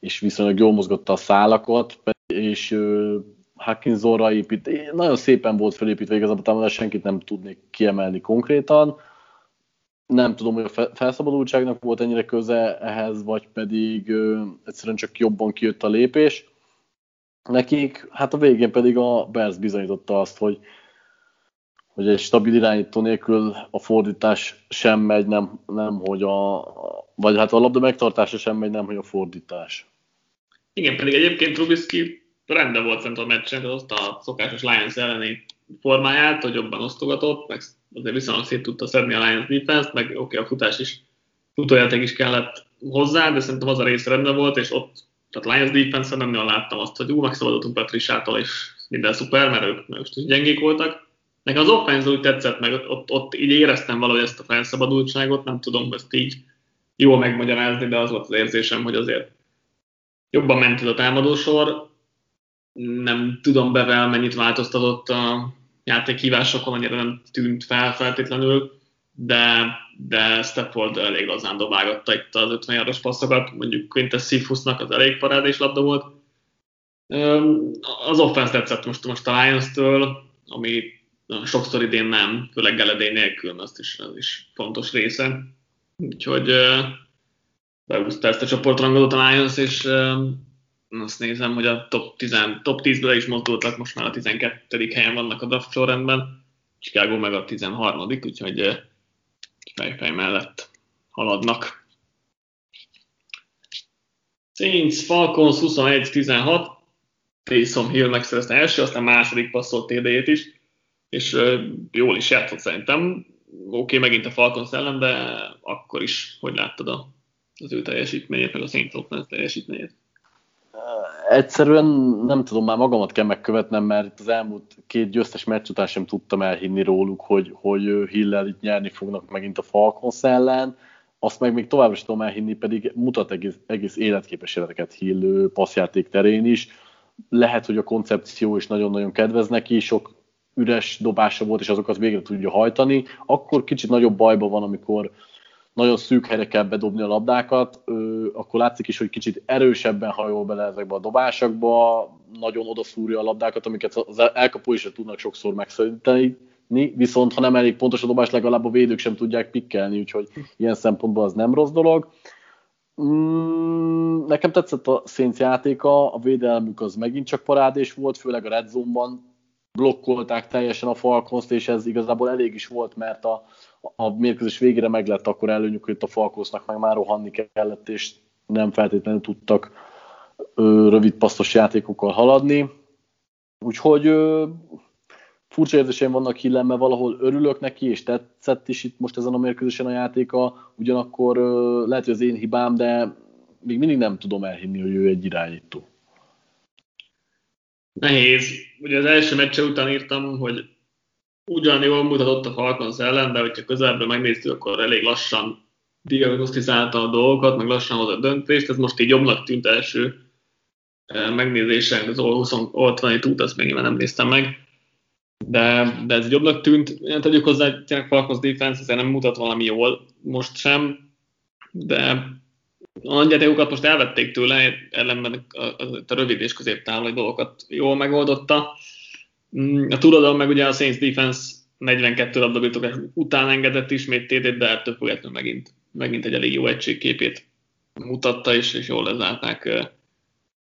és viszonylag jól mozgatta a szálakat, és Hackinsonra épít, nagyon szépen volt felépítve igazából, talán senkit nem tudnék kiemelni konkrétan. Nem tudom, hogy a felszabadultságnak volt ennyire köze ehhez, vagy pedig ö, egyszerűen csak jobban kijött a lépés. Nekik, hát a végén pedig a Bears bizonyította azt, hogy, hogy egy stabil irányító nélkül a fordítás sem megy, nem, nem hogy a, vagy hát a labda megtartása sem megy, nem hogy a fordítás. Igen, pedig egyébként Trubisky rendben volt fent a meccsen, az a szokásos Lions elleni formáját, hogy jobban osztogatott, meg azért viszonylag szét tudta szedni a Lions defense meg oké, okay, a futás is, futójáték is kellett hozzá, de szerintem az a rész rendben volt, és ott, tehát Lions defense nem nagyon láttam azt, hogy ú, megszabadultunk Patriciától, és minden szuper, mert ők most is gyengék voltak. Nekem az offense úgy tetszett, meg ott, ott így éreztem valahogy ezt a felszabadultságot, nem tudom ezt így jól megmagyarázni, de az volt az érzésem, hogy azért jobban ment ez a támadósor. Nem tudom bevel mennyit változtatott a játékhívásokon, annyira nem tűnt fel feltétlenül, de, de Stepford elég lazán dobálgatta itt az 50 járos passzokat, mondjuk Quintus Sifusnak az elég parádés labda volt. Az offense tetszett most, most a Lions-től, ami sokszor idén nem, főleg Geledé nélkül, azt is, az is fontos része. Úgyhogy beúzta ezt a csoportrangadót a Lions, és azt nézem, hogy a top, 10, top 10-ből is mozdultak, most már a 12. helyen vannak a draft sorrendben, Chicago meg a 13. úgyhogy fejfej mellett haladnak. Saints, Falcons 21-16, Taysom Hill megszerezte első, aztán második passzolt td is, és jól is játszott szerintem. Oké, okay, megint a Falcons ellen, de akkor is, hogy láttad a az ő teljesítményét, meg a Saints offense teljesítményét? Egyszerűen nem tudom, már magamat kell megkövetnem, mert itt az elmúlt két győztes meccs után sem tudtam elhinni róluk, hogy, hogy Hillel itt nyerni fognak megint a Falcons ellen. Azt meg még továbbra sem tudom elhinni, pedig mutat egész, egész életképes életeket Hill passzjáték terén is. Lehet, hogy a koncepció is nagyon-nagyon kedvez neki, sok üres dobása volt, és azokat végre tudja hajtani. Akkor kicsit nagyobb bajban van, amikor nagyon szűk helyre kell bedobni a labdákat, akkor látszik is, hogy kicsit erősebben hajol bele ezekbe a dobásokba, nagyon odaszúrja a labdákat, amiket az elkapó is tudnak sokszor megszerinteni, viszont ha nem elég pontos a dobás, legalább a védők sem tudják pikkelni, úgyhogy ilyen szempontból az nem rossz dolog. Mm, nekem tetszett a Saints játéka, a védelmük az megint csak parádés volt, főleg a Red Zone-ban blokkolták teljesen a falcons és ez igazából elég is volt, mert a, a mérkőzés végére meg lett akkor előnyük, hogy a Falkósznak meg már rohanni kellett, és nem feltétlenül tudtak ö, rövid passzos játékokkal haladni. Úgyhogy ö, furcsa érzéseim vannak Hillem, mert valahol örülök neki, és tetszett is itt most ezen a mérkőzésen a játéka, ugyanakkor ö, lehet, hogy az én hibám, de még mindig nem tudom elhinni, hogy ő egy irányító. Nehéz. Ugye az első meccse után írtam, hogy ugyan jól mutatott a Falcons ellen, de hogyha közelből megnéztük, akkor elég lassan diagnosztizálta a dolgokat, meg lassan hozott döntést, ez most így jobbnak tűnt első eh, megnézésen, az All 20 All út, azt még nem néztem meg, de, de ez jobbnak tűnt. Én tegyük hozzá, hogy tényleg Falcons defense azért nem mutat valami jól most sem, de a nagyjátékokat most elvették tőle, ellenben a, a, a rövid és középtávoli dolgokat jól megoldotta. Mm, a túladon meg ugye a Saints defense 42 labdabirtokás után engedett ismét TD-t, de ettől függetlenül megint, megint egy elég jó egységképét mutatta, és, és jól lezárták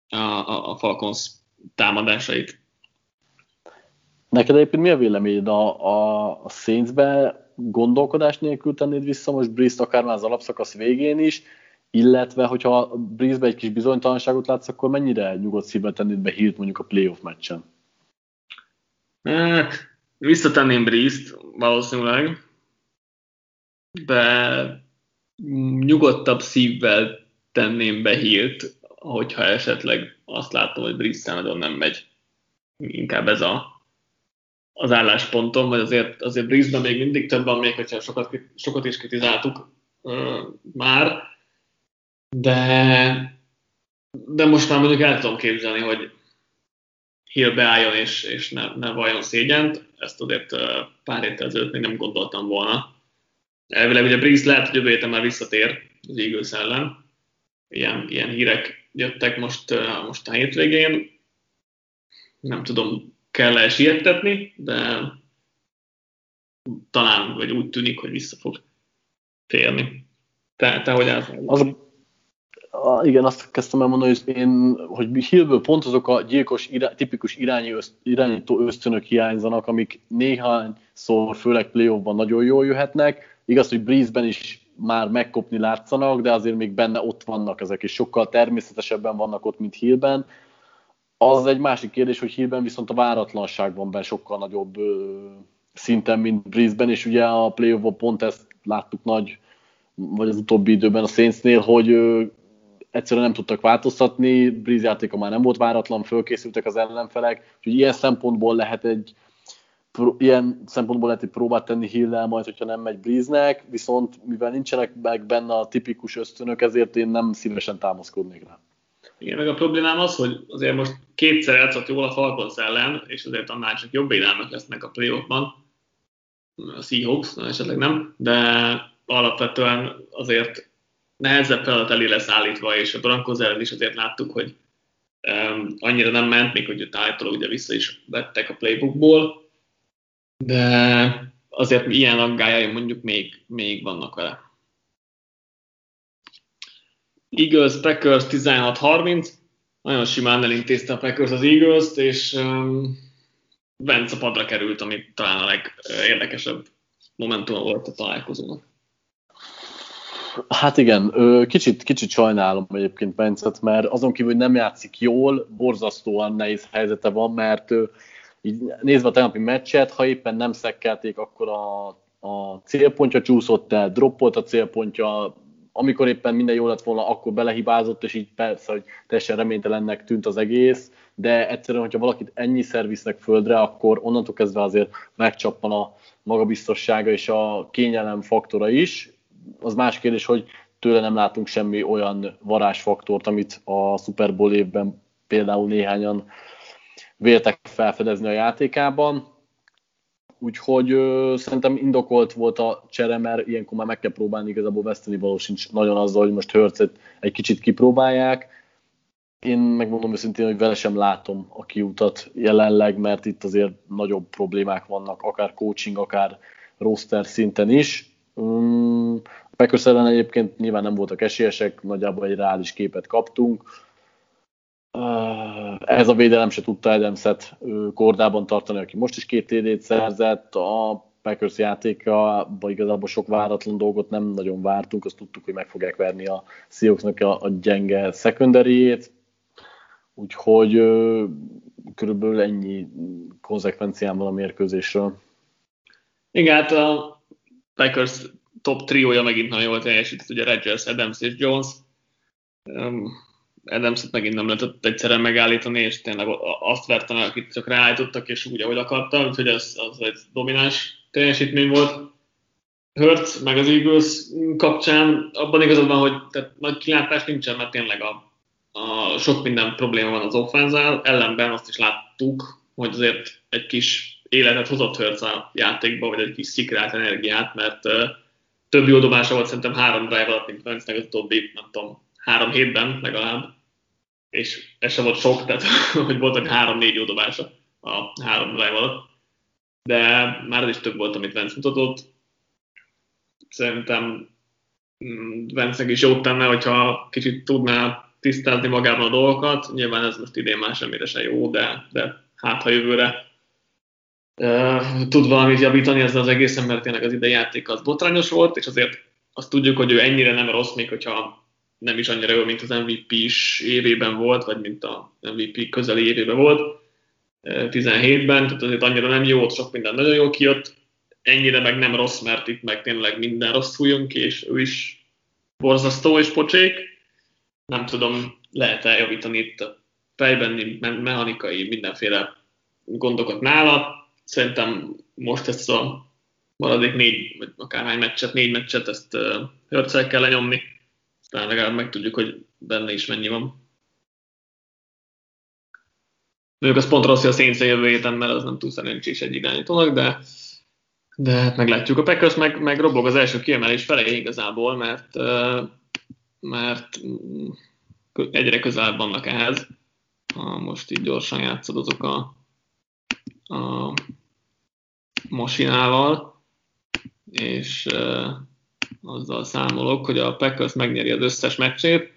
a, a, a Falcons támadásait. Neked egyébként mi a véleményed a, a, a Saints-be gondolkodás nélkül tennéd vissza most Breeze-t akár már az alapszakasz végén is, illetve hogyha Breeze-be egy kis bizonytalanságot látsz, akkor mennyire nyugodt szívvel tennéd be hírt mondjuk a playoff meccsen? Hát, visszatenném Breeze-t valószínűleg, de nyugodtabb szívvel tenném be hírt, hogyha esetleg azt látom, hogy Breeze számodon nem megy. Inkább ez a, az álláspontom, hogy azért, azért Breeze-ben még mindig több van, még hogyha sokat, sokat is kritizáltuk uh, már, de, de most már mondjuk el tudom képzelni, hogy Hill beálljon és, és ne, ne vajon szégyent. Ezt azért pár héttel ezelőtt még nem gondoltam volna. Elvileg ugye Breeze lehet, hogy jövő héten már visszatér az Eagles ellen. Ilyen, ilyen hírek jöttek most, most a hétvégén. Nem tudom, kell-e siettetni, de talán, vagy úgy tűnik, hogy vissza fog térni. Te, te hogy állsz? Az, igen, azt kezdtem el mondani, hogy én, hogy Hillből pont azok a gyilkos, irá, tipikus irányi öszt, irányító ösztönök hiányzanak, amik néhányszor, főleg playoffban nagyon jól jöhetnek. Igaz, hogy Breeze-ben is már megkopni látszanak, de azért még benne ott vannak ezek, és sokkal természetesebben vannak ott, mint Hillben. Az egy másik kérdés, hogy Hillben viszont a váratlanság van benne sokkal nagyobb ö, szinten, mint Breeze-ben, és ugye a playoff pont ezt láttuk nagy, vagy az utóbbi időben a Saintsnél, hogy egyszerűen nem tudtak változtatni, Breeze játéka már nem volt váratlan, fölkészültek az ellenfelek, úgyhogy ilyen szempontból lehet egy ilyen szempontból lehet egy próbát tenni hill majd, hogyha nem megy Breeze-nek, viszont mivel nincsenek meg benne a tipikus ösztönök, ezért én nem szívesen támaszkodnék rá. Igen, meg a problémám az, hogy azért most kétszer játszott jól a Falcons ellen, és azért annál csak jobb védelmek lesznek a playoffban, a Seahawks, esetleg nem, de alapvetően azért nehezebb feladat elé lesz állítva, és a Broncos ellen is azért láttuk, hogy um, annyira nem ment, még hogy állítólag ugye vissza is vettek a playbookból, de azért ilyen aggályai mondjuk még, még vannak vele. Eagles, Packers 16-30, nagyon simán elintézte a Packers az Eagles-t, és um, Vence a padra került, ami talán a legérdekesebb momentum volt a találkozónak. Hát igen, kicsit, kicsit sajnálom egyébként Bencet, mert azon kívül, hogy nem játszik jól, borzasztóan nehéz helyzete van, mert így nézve a tegnapi meccset, ha éppen nem szekkelték, akkor a, a célpontja csúszott el, droppolt a célpontja, amikor éppen minden jól lett volna, akkor belehibázott, és így persze, hogy teljesen reménytelennek tűnt az egész, de egyszerűen, hogyha valakit ennyi visznek földre, akkor onnantól kezdve azért megcsappan a magabiztossága és a kényelem faktora is, az más kérdés, hogy tőle nem látunk semmi olyan varázsfaktort, amit a Super Bowl évben például néhányan véltek felfedezni a játékában. Úgyhogy ö, szerintem indokolt volt a csere, mert ilyenkor már meg kell próbálni, igazából veszteni való sincs nagyon azzal, hogy most Hörcet egy kicsit kipróbálják. Én megmondom őszintén, hogy vele sem látom a kiutat jelenleg, mert itt azért nagyobb problémák vannak, akár coaching, akár roster szinten is. Um, Packers ellen egyébként nyilván nem voltak esélyesek, nagyjából egy reális képet kaptunk. Uh, ez a védelem se tudta Adamset kordában tartani, aki most is két TD-t szerzett. A Packers játéka, igazából sok váratlan dolgot nem nagyon vártunk, azt tudtuk, hogy meg fogják verni a Seahawksnak a, a gyenge secondary úgyhogy körülbelül ennyi konzekvencián van a mérkőzésről. Igen, hát a Packers top triója megint nagyon jól teljesített, ugye Rodgers, Adams és Jones. Um, Adams-et megint nem lehetett egyszerűen megállítani, és tényleg azt verte meg, akit csak ráállítottak, és úgy, ahogy akarta, úgyhogy ez az egy domináns teljesítmény volt. Hurt, meg az Eagles kapcsán abban igazad van, hogy tehát nagy kilátás nincsen, mert tényleg a, a sok minden probléma van az offenzál, ellenben azt is láttuk, hogy azért egy kis életet hozott Hurts a játékba, vagy egy kis szikrált energiát, mert uh, több jó dobása volt szerintem három drive alatt, mint Vancenek az utóbbi, nem tudom, három hétben legalább. És ez sem volt sok, tehát [laughs] hogy voltak három-négy jó dobása a három drive alatt. De már ez is több volt, amit Vence mutatott. Szerintem mm, Vence is jót tenne, hogyha kicsit tudná tisztázni magában a dolgokat. Nyilván ez most idén már semmire se jó, de, de hát ha jövőre tud valamit javítani ezzel az egészen, mert tényleg az ide játék az botrányos volt, és azért azt tudjuk, hogy ő ennyire nem rossz, még hogyha nem is annyira jó, mint az MVP-s évében volt, vagy mint a MVP közeli évében volt, 17-ben, tehát azért annyira nem jó, ott sok minden nagyon jól kijött, ennyire meg nem rossz, mert itt meg tényleg minden rosszul jön ki, és ő is borzasztó és pocsék. Nem tudom, lehet-e javítani itt a fejben mechanikai mindenféle gondokat nála, szerintem most ezt a maradék négy, vagy akárhány meccset, négy meccset, ezt uh, hörcel kell lenyomni, aztán legalább megtudjuk, hogy benne is mennyi van. Mondjuk az pont rossz, hogy a Saints jövő héten, mert az nem túl szerencsés egy irányítónak, de, de hát meglátjuk. A Packers meg, meg robog az első kiemelés felé igazából, mert, mert egyre közelebb vannak ehhez. Most így gyorsan játszadozok a, a masinával, és azzal számolok, hogy a Packers megnyeri az összes meccsét,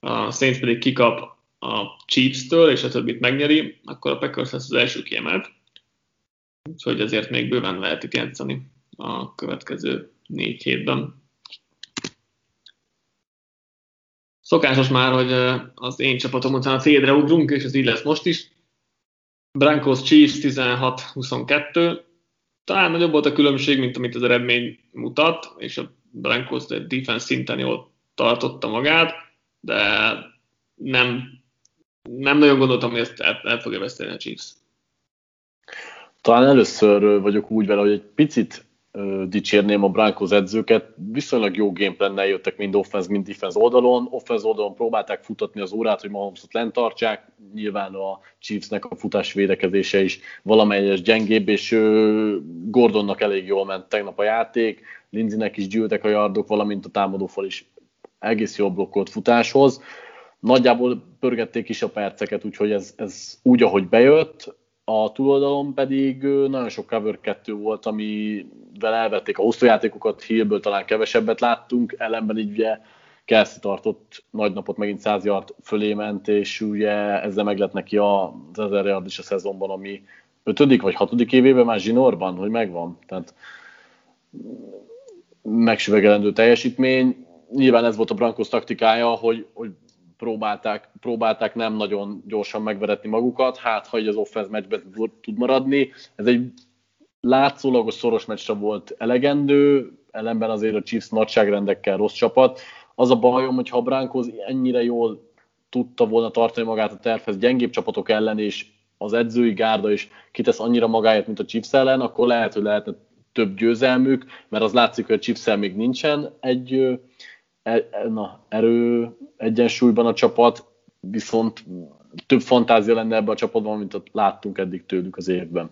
a Saints pedig kikap a Chiefs-től, és a többit megnyeri, akkor a Packers lesz az első kiemelt. Úgyhogy ezért még bőven lehet itt játszani a következő négy hétben. Szokásos már, hogy az én csapatom után a cédre ugrunk, és ez így lesz most is. Broncos Chiefs 16-22. Talán nagyobb volt a különbség, mint amit az eredmény mutat, és a Broncos defense szinten jól tartotta magát, de nem, nem nagyon gondoltam, hogy ezt el, el fogja veszteni a Chiefs. Talán először vagyok úgy vele, hogy egy picit dicsérném a Broncos edzőket. Viszonylag jó gameplannel jöttek mind offense, mind defense oldalon. Offense oldalon próbálták futatni az órát, hogy Mahomesot lent tartsák. Nyilván a Chiefsnek a futás védekezése is valamelyes gyengébb, és Gordonnak elég jól ment tegnap a játék. Lindsaynek is gyűltek a yardok, valamint a támadófal is egész jól blokkolt futáshoz. Nagyjából pörgették is a perceket, úgyhogy ez, ez úgy, ahogy bejött, a túloldalon pedig nagyon sok cover 2 volt, amivel elvették a osztójátékokat, Hillből talán kevesebbet láttunk, ellenben így ugye Kelsey tartott nagy napot, megint 100 yard fölé ment, és ugye ezzel meg lett neki az 1000 yard is a szezonban, ami ötödik vagy hatodik évében már zsinórban, hogy megvan. Tehát megsüvegelendő teljesítmény. Nyilván ez volt a Brankos taktikája, hogy, hogy próbálták, próbálták nem nagyon gyorsan megveretni magukat, hát ha így az offense meccsben tud maradni. Ez egy látszólagos szoros meccsre volt elegendő, ellenben azért a Chiefs nagyságrendekkel rossz csapat. Az a bajom, hogy ha a Broncos ennyire jól tudta volna tartani magát a tervhez gyengébb csapatok ellen, és az edzői gárda is kitesz annyira magáért, mint a Chiefs ellen, akkor lehet, hogy lehetne több győzelmük, mert az látszik, hogy a chiefs még nincsen egy E, e, na, erő egyensúlyban a csapat, viszont több fantázia lenne ebben a csapatban, mint láttunk eddig tőlük az évben.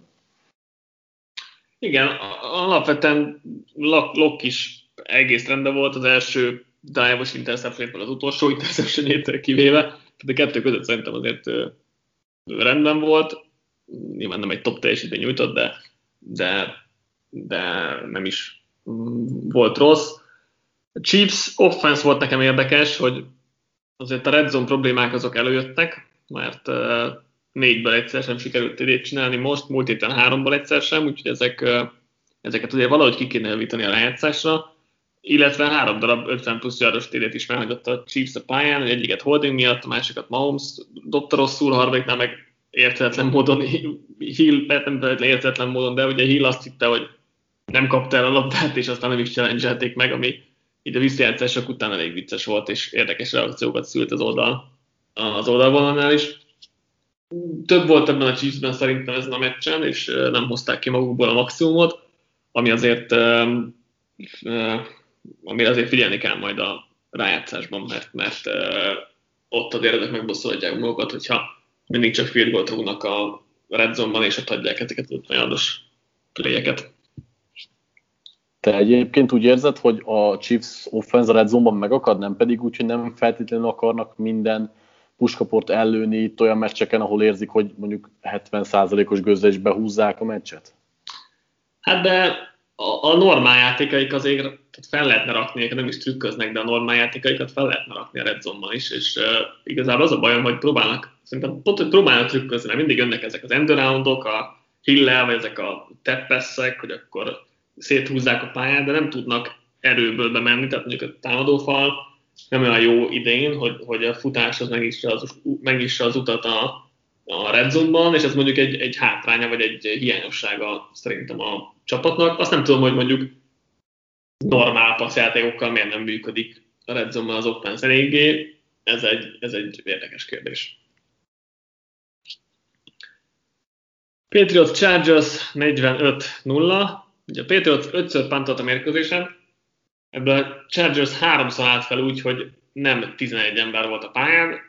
Igen, alapvetően Lok is egész rendben volt az első dive-os interception az utolsó interception kivéve, tehát a kettő között szerintem azért rendben volt. Nyilván nem egy top teljesítmény nyújtott, de, de, de nem is volt rossz. A Chiefs offense volt nekem érdekes, hogy azért a red zone problémák azok előjöttek, mert négyből egyszer sem sikerült TD-t csinálni most, múlt héten háromból egyszer sem, úgyhogy ezek, ezeket ugye valahogy ki kéne javítani a rájátszásra, illetve három darab 50 plusz yardos TD-t is meghagyott a Chiefs a pályán, egyiket holding miatt, a másikat Mahomes dobta rosszul, harmadiknál meg értetlen módon, [laughs] Hill, nem értetlen módon, de ugye Hill azt hitte, hogy nem kapta el a labdát, és aztán nem is challenge meg, ami így a visszajátszások után elég vicces volt, és érdekes reakciókat szült az oldal, az oldalvonalnál is. Több volt ebben a Chiefsben szerintem ezen a meccsen, és nem hozták ki magukból a maximumot, ami azért, amire azért figyelni kell majd a rájátszásban, mert, mert ott azért ezek megbosszolhatják magukat, hogyha mindig csak field goal rúgnak a red zone-ban, és ott adják ezeket az 50 yardos playeket. Te egyébként úgy érzed, hogy a Chiefs offense a red zone-ban megakad, nem pedig úgy, hogy nem feltétlenül akarnak minden puskaport ellőni itt olyan meccseken, ahol érzik, hogy mondjuk 70%-os gőzzel is behúzzák a meccset? Hát de a, a normál játékaik azért tehát fel lehetne rakni, nem is trükköznek, de a normál játékaikat fel lehetne rakni a red zone-ban is, és uh, igazából az a bajom, hogy próbálnak, szerintem pont, hogy próbálnak trükközni, mert mindig jönnek ezek az endaroundok, a hillel, vagy ezek a teppeszek, hogy akkor széthúzzák a pályát, de nem tudnak erőből bemenni, tehát mondjuk a támadófal nem olyan jó idején, hogy, hogy a futás az megnyissa az, megnyissa az utat a, a red zone-ban, és ez mondjuk egy, egy hátránya, vagy egy hiányossága szerintem a csapatnak. Azt nem tudom, hogy mondjuk normál passzjátékokkal miért nem működik a red zone az offense eléggé. Ez egy, ez egy érdekes kérdés. Patriots Chargers 45-0. Ugye a Patriots ötször pantolt a mérkőzésen, ebből a Chargers háromszor állt fel úgy, hogy nem 11 ember volt a pályán,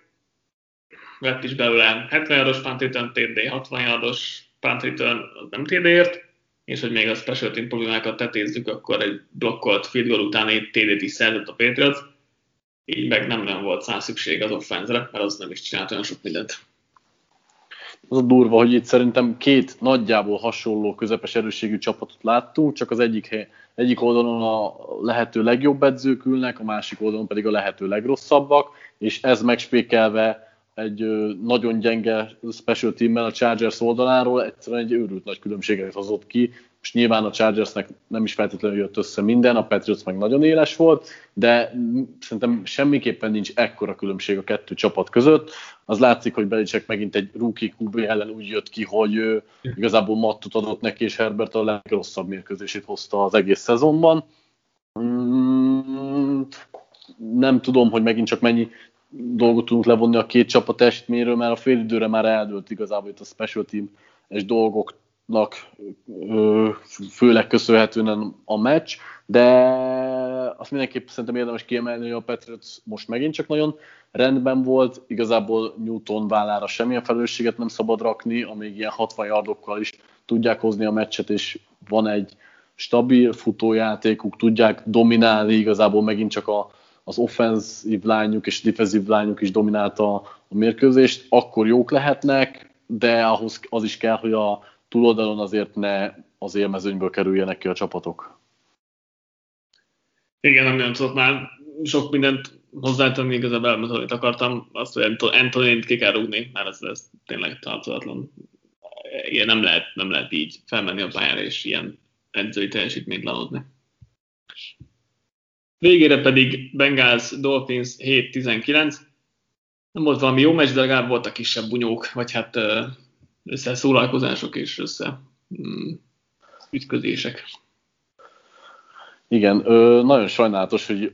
vett is belőle 70 yardos punt return, TD, 60 yardos punt return, az nem TD-ért, és hogy még a special team problémákat tetézzük, akkor egy blokkolt field goal utáni TD-t is szerzett a Patriots. így meg nem nagyon volt szám szükség az offenzre, mert az nem is csinált olyan sok mindent. Az a durva, hogy itt szerintem két nagyjából hasonló közepes erősségű csapatot láttunk, csak az egyik, egyik oldalon a lehető legjobb edzők ülnek, a másik oldalon pedig a lehető legrosszabbak, és ez megspékelve egy nagyon gyenge special teammel a Chargers oldaláról egyszerűen egy őrült nagy különbséget hozott ki. Most nyilván a Chargersnek nem is feltétlenül jött össze minden, a Patriots meg nagyon éles volt, de szerintem semmiképpen nincs ekkora különbség a kettő csapat között. Az látszik, hogy Belicek megint egy rookie QB ellen úgy jött ki, hogy igazából mattot adott neki, és Herbert a legrosszabb mérkőzését hozta az egész szezonban. Mm, nem tudom, hogy megint csak mennyi dolgot tudunk levonni a két csapat teljesítményről, mert a fél időre már eldőlt igazából itt a special team és dolgoknak főleg köszönhetően a meccs, de azt mindenképp szerintem érdemes kiemelni, hogy a Patriots most megint csak nagyon rendben volt, igazából Newton vállára semmilyen felelősséget nem szabad rakni, amíg ilyen 60 yardokkal is tudják hozni a meccset, és van egy stabil futójátékuk, tudják dominálni igazából megint csak a az offenzív lányuk és defenzív lányuk is dominálta a mérkőzést, akkor jók lehetnek, de ahhoz az is kell, hogy a túloldalon azért ne az élmezőnyből kerüljenek ki a csapatok. Igen, nem nagyon tudok már sok mindent hozzátenni, igazából elmondani, amit akartam, azt, hogy Antonint ki kell rúgni, mert ez, ez tényleg tartozatlan. Igen, nem lehet, nem lehet így felmenni a pályára és ilyen edzői teljesítményt leadni. Végére pedig Bengals Dolphins 7-19. Nem volt valami jó meccs, de legalább voltak kisebb bunyók, vagy hát összeszólalkozások és össze mm, ütközések. Igen, ö, nagyon sajnálatos, hogy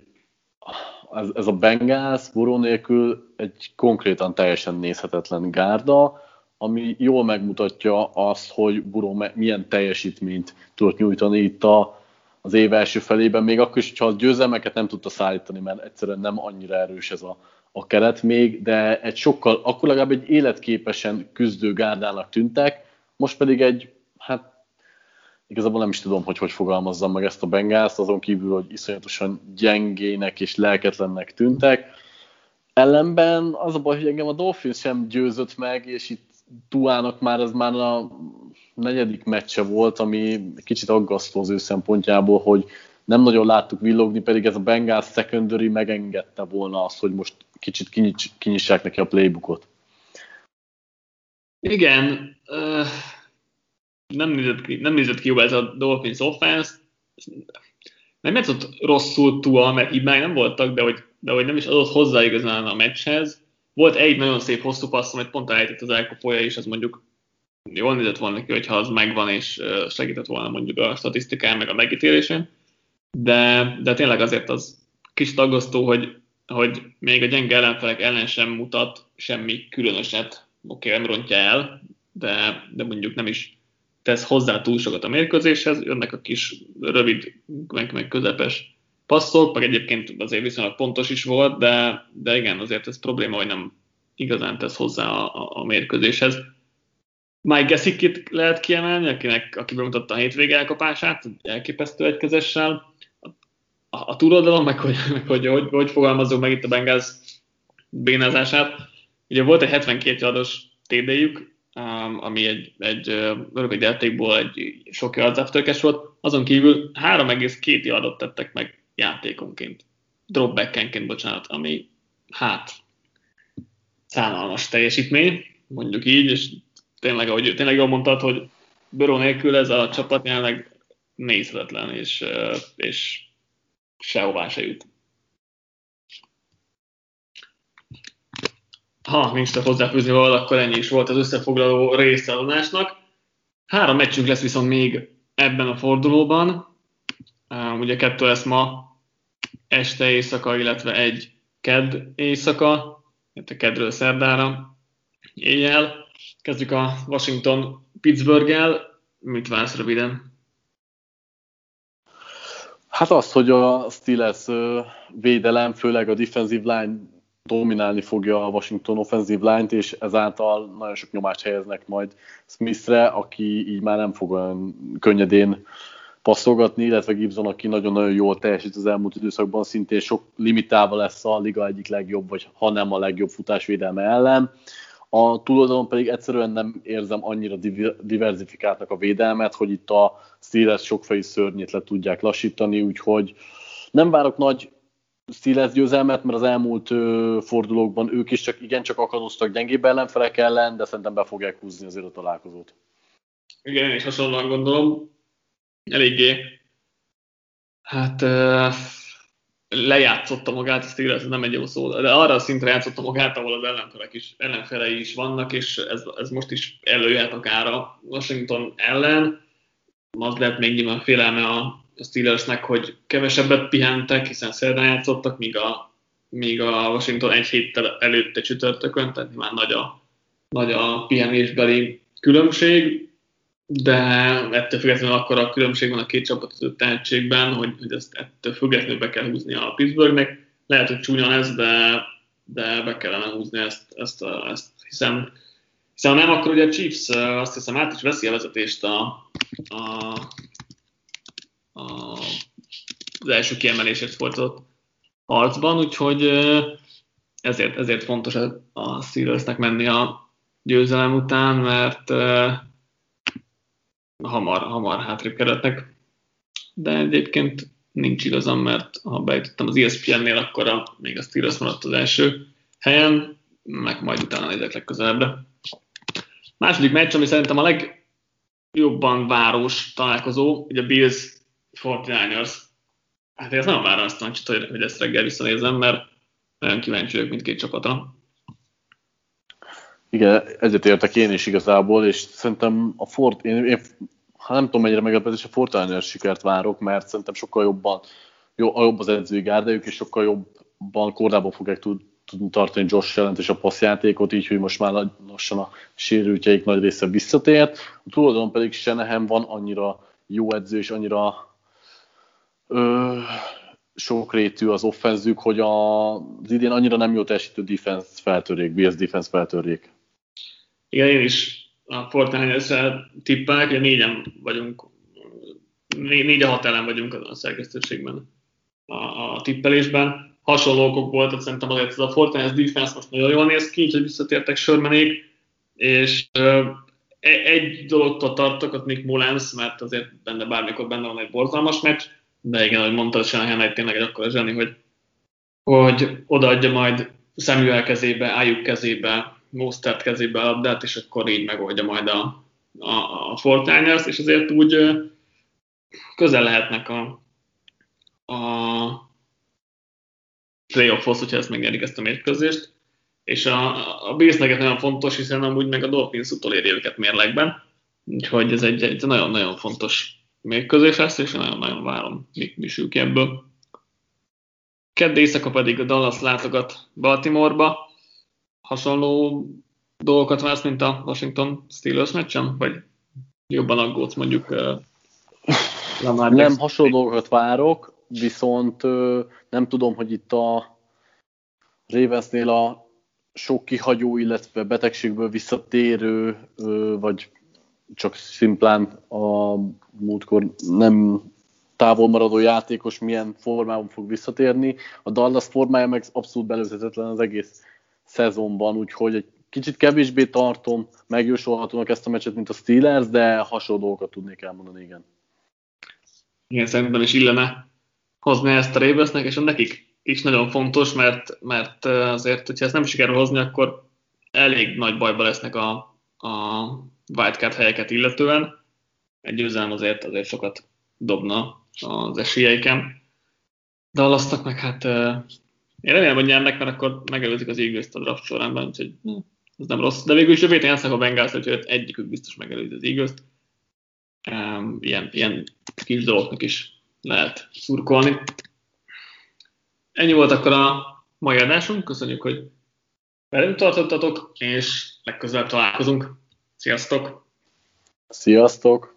ez, ez a Bengals buró nélkül egy konkrétan teljesen nézhetetlen gárda, ami jól megmutatja azt, hogy Buró milyen teljesítményt tudott nyújtani itt a az év első felében, még akkor is, ha a győzelmeket nem tudta szállítani, mert egyszerűen nem annyira erős ez a, a keret még, de egy sokkal, akkor legalább egy életképesen küzdő gárdának tűntek, most pedig egy, hát igazából nem is tudom, hogy hogy fogalmazzam meg ezt a Bengászt, azon kívül, hogy iszonyatosan gyengének és lelketlennek tűntek. Ellenben az a baj, hogy engem a Dolphins sem győzött meg, és itt Tuának már ez már a negyedik meccse volt, ami kicsit aggasztó az ő szempontjából, hogy nem nagyon láttuk villogni, pedig ez a Bengals secondary megengedte volna azt, hogy most kicsit kinyits, kinyissák neki a playbookot. Igen, nem, nézett ki, nem nézett ki jó ez a Dolphins offense. Nem játszott rosszul Tua, mert már nem voltak, de hogy, de hogy nem is adott hozzá igazán a meccshez. Volt egy nagyon szép hosszú passz, amit pont elejtett az elkapója, és az mondjuk jól nézett volna neki, hogyha az megvan, és segített volna mondjuk a statisztikán, meg a megítélésén. De, de tényleg azért az kicsit aggasztó, hogy, hogy még a gyenge ellenfelek ellen sem mutat semmi különöset. Oké, okay, nem rontja el, de, de mondjuk nem is tesz hozzá túl sokat a mérkőzéshez, jönnek a kis rövid, meg, meg közepes passzok, meg egyébként azért viszonylag pontos is volt, de, de igen, azért ez probléma, hogy nem igazán tesz hozzá a, a, a mérkőzéshez. Mike Gessikit lehet kiemelni, akinek, aki bemutatta a hétvége elkapását, elképesztő egykezessel. A, a túloldalon, meg hogy, [laughs] meg hogy, hogy, hogy fogalmazunk meg itt a Bengals bénázását. Ugye volt egy 72 yardos TD-jük, um, ami egy, egy rövid játékból egy sok yards volt, azon kívül 3,2 yardot tettek meg játékonként, dropbackenként, bocsánat, ami hát szánalmas teljesítmény, mondjuk így, és tényleg, ahogy tényleg jól mondtad, hogy Böró nélkül ez a csapat jelenleg nézhetetlen, és, és sehová se jut. Ha nincs csak hozzáfűzni valami, akkor ennyi is volt az összefoglaló része adásnak. Három meccsünk lesz viszont még ebben a fordulóban. Ugye kettő lesz ma este éjszaka, illetve egy ked éjszaka, illetve kedről szerdára éjjel. Kezdjük a Washington Pittsburgh-el. Mit vársz röviden? Hát azt, hogy a Steelers védelem, főleg a defensive line dominálni fogja a Washington offensive line-t, és ezáltal nagyon sok nyomást helyeznek majd Smithre, aki így már nem fog olyan könnyedén passzolgatni, illetve Gibson, aki nagyon-nagyon jól teljesít az elmúlt időszakban, szintén sok limitálva lesz a liga egyik legjobb, vagy ha nem a legjobb futásvédelme ellen. A túloldalon pedig egyszerűen nem érzem annyira diversifikáltnak a védelmet, hogy itt a Steelers sokfejű szörnyét le tudják lassítani, úgyhogy nem várok nagy Steelers győzelmet, mert az elmúlt fordulókban ők is csak igencsak akadoztak gyengébb ellenfelek ellen, de szerintem be fogják húzni azért a találkozót. Igen, én is hasonlóan gondolom. Eléggé hát lejátszotta magát, a Steelers nem egy jó szó, de arra a szintre játszotta magát, ahol az ellenfelek is, ellenfelei is vannak, és ez, ez most is előjöhet akár a Washington ellen. Az lehet még nyilván félelme a Steelersnek, hogy kevesebbet pihentek, hiszen szerdán játszottak, míg a, míg a Washington egy héttel előtte csütörtökön, tehát már nagy a, nagy a pihenésbeli különbség, de ettől függetlenül akkor a különbség van a két csapat tehetségben, hogy, hogy ezt ettől függetlenül be kell húzni a Pittsburghnek. Lehet, hogy csúnya lesz, de, de be kellene húzni ezt, ezt, ezt hiszen, hiszen nem, akkor ugye a Chiefs azt hiszem át is veszi a vezetést a, a az első kiemelésért folytatott harcban, úgyhogy ezért, ezért fontos a Steelersnek menni a győzelem után, mert hamar, hamar hátrébb kerültek. De egyébként nincs igazam, mert ha bejutottam az ESPN-nél, akkor a, még a Steelers maradt az első helyen, meg majd utána nézek legközelebbre. Második meccs, ami szerintem a legjobban város találkozó, ugye Bills 49ers. Hát ez nem várom azt a hogy, hogy ezt reggel visszanézem, mert nagyon kíváncsi vagyok mindkét csapatra. Igen, egyetértek én is igazából, és szerintem a Fort, én, én ha nem tudom mennyire meglepetés, a Fortiners sikert várok, mert szerintem sokkal jobban, jobb az edzői gárdájuk, és sokkal jobban kordában fogják tud, tudni tartani Josh jelent és a passzjátékot, így, hogy most már lassan a sérültjeik nagy része visszatért. A túloldalon pedig Senehem van annyira jó edző, és annyira ö, sokrétű az offenzük, hogy a, az idén annyira nem jó teljesítő defense feltörjék, BS defense feltörjék. Igen, én is a Fortnite-re tippelek, hogy négyen vagyunk, né, négy a hat ellen vagyunk a szerkesztőségben a, a tippelésben. Hasonló okok volt, tehát szerintem azért ez a Fortnite defense most nagyon jól néz ki, hogy visszatértek sörmenék, és e, egy dologtól tartok, ott Nick Mullens, mert azért benne bármikor benne van egy borzalmas meccs, de igen, ahogy mondtad, Shanahan egy tényleg egy akkora zseni, hogy, hogy odaadja majd Samuel kezébe, Ayuk kezébe, Mostert kezébe a labdát, és akkor így megoldja majd a, a, a Fortiners, és azért úgy közel lehetnek a, a playoffhoz, hogyha ezt megnyerik ezt a mérkőzést. És a, a Billsnek nagyon fontos, hiszen amúgy meg a Dolphins utoléri őket mérlegben. Úgyhogy ez egy, egy nagyon-nagyon fontos mérkőzés lesz, és nagyon-nagyon várom, mi, mi sül ki ebből. Kedd éjszaka pedig a Dallas látogat Baltimoreba. Hasonló dolgokat vársz, mint a Washington Steelers meccsen? Vagy jobban aggódsz mondjuk uh, Lamar Nem hasonló dolgokat várok, viszont uh, nem tudom, hogy itt a Ravensnél a sok kihagyó, illetve betegségből visszatérő, uh, vagy csak szimplán a múltkor nem távol maradó játékos milyen formában fog visszatérni. A Dallas formája meg abszolút belőzetetlen az egész szezonban, úgyhogy egy kicsit kevésbé tartom megjósolhatónak ezt a meccset, mint a Steelers, de hasonló dolgokat tudnék elmondani, igen. Igen, szerintem is illene hozni ezt a Ravensnek, és nekik is nagyon fontos, mert, mert azért, hogyha ezt nem sikerül hozni, akkor elég nagy bajba lesznek a, a wildcard helyeket illetően. Egy győzelem azért, azért sokat dobna az esélyeiken. De alasztak meg hát én remélem, hogy nyernek, mert akkor megelőzik az eagles a draft során, úgyhogy ez nem rossz. De végül is héten játsznak a Bengals, úgyhogy egyikük biztos megelőzi az eagles ilyen, ilyen kis dolgoknak is lehet szurkolni. Ennyi volt akkor a mai adásunk. Köszönjük, hogy velünk tartottatok, és legközelebb találkozunk. Sziasztok! Sziasztok!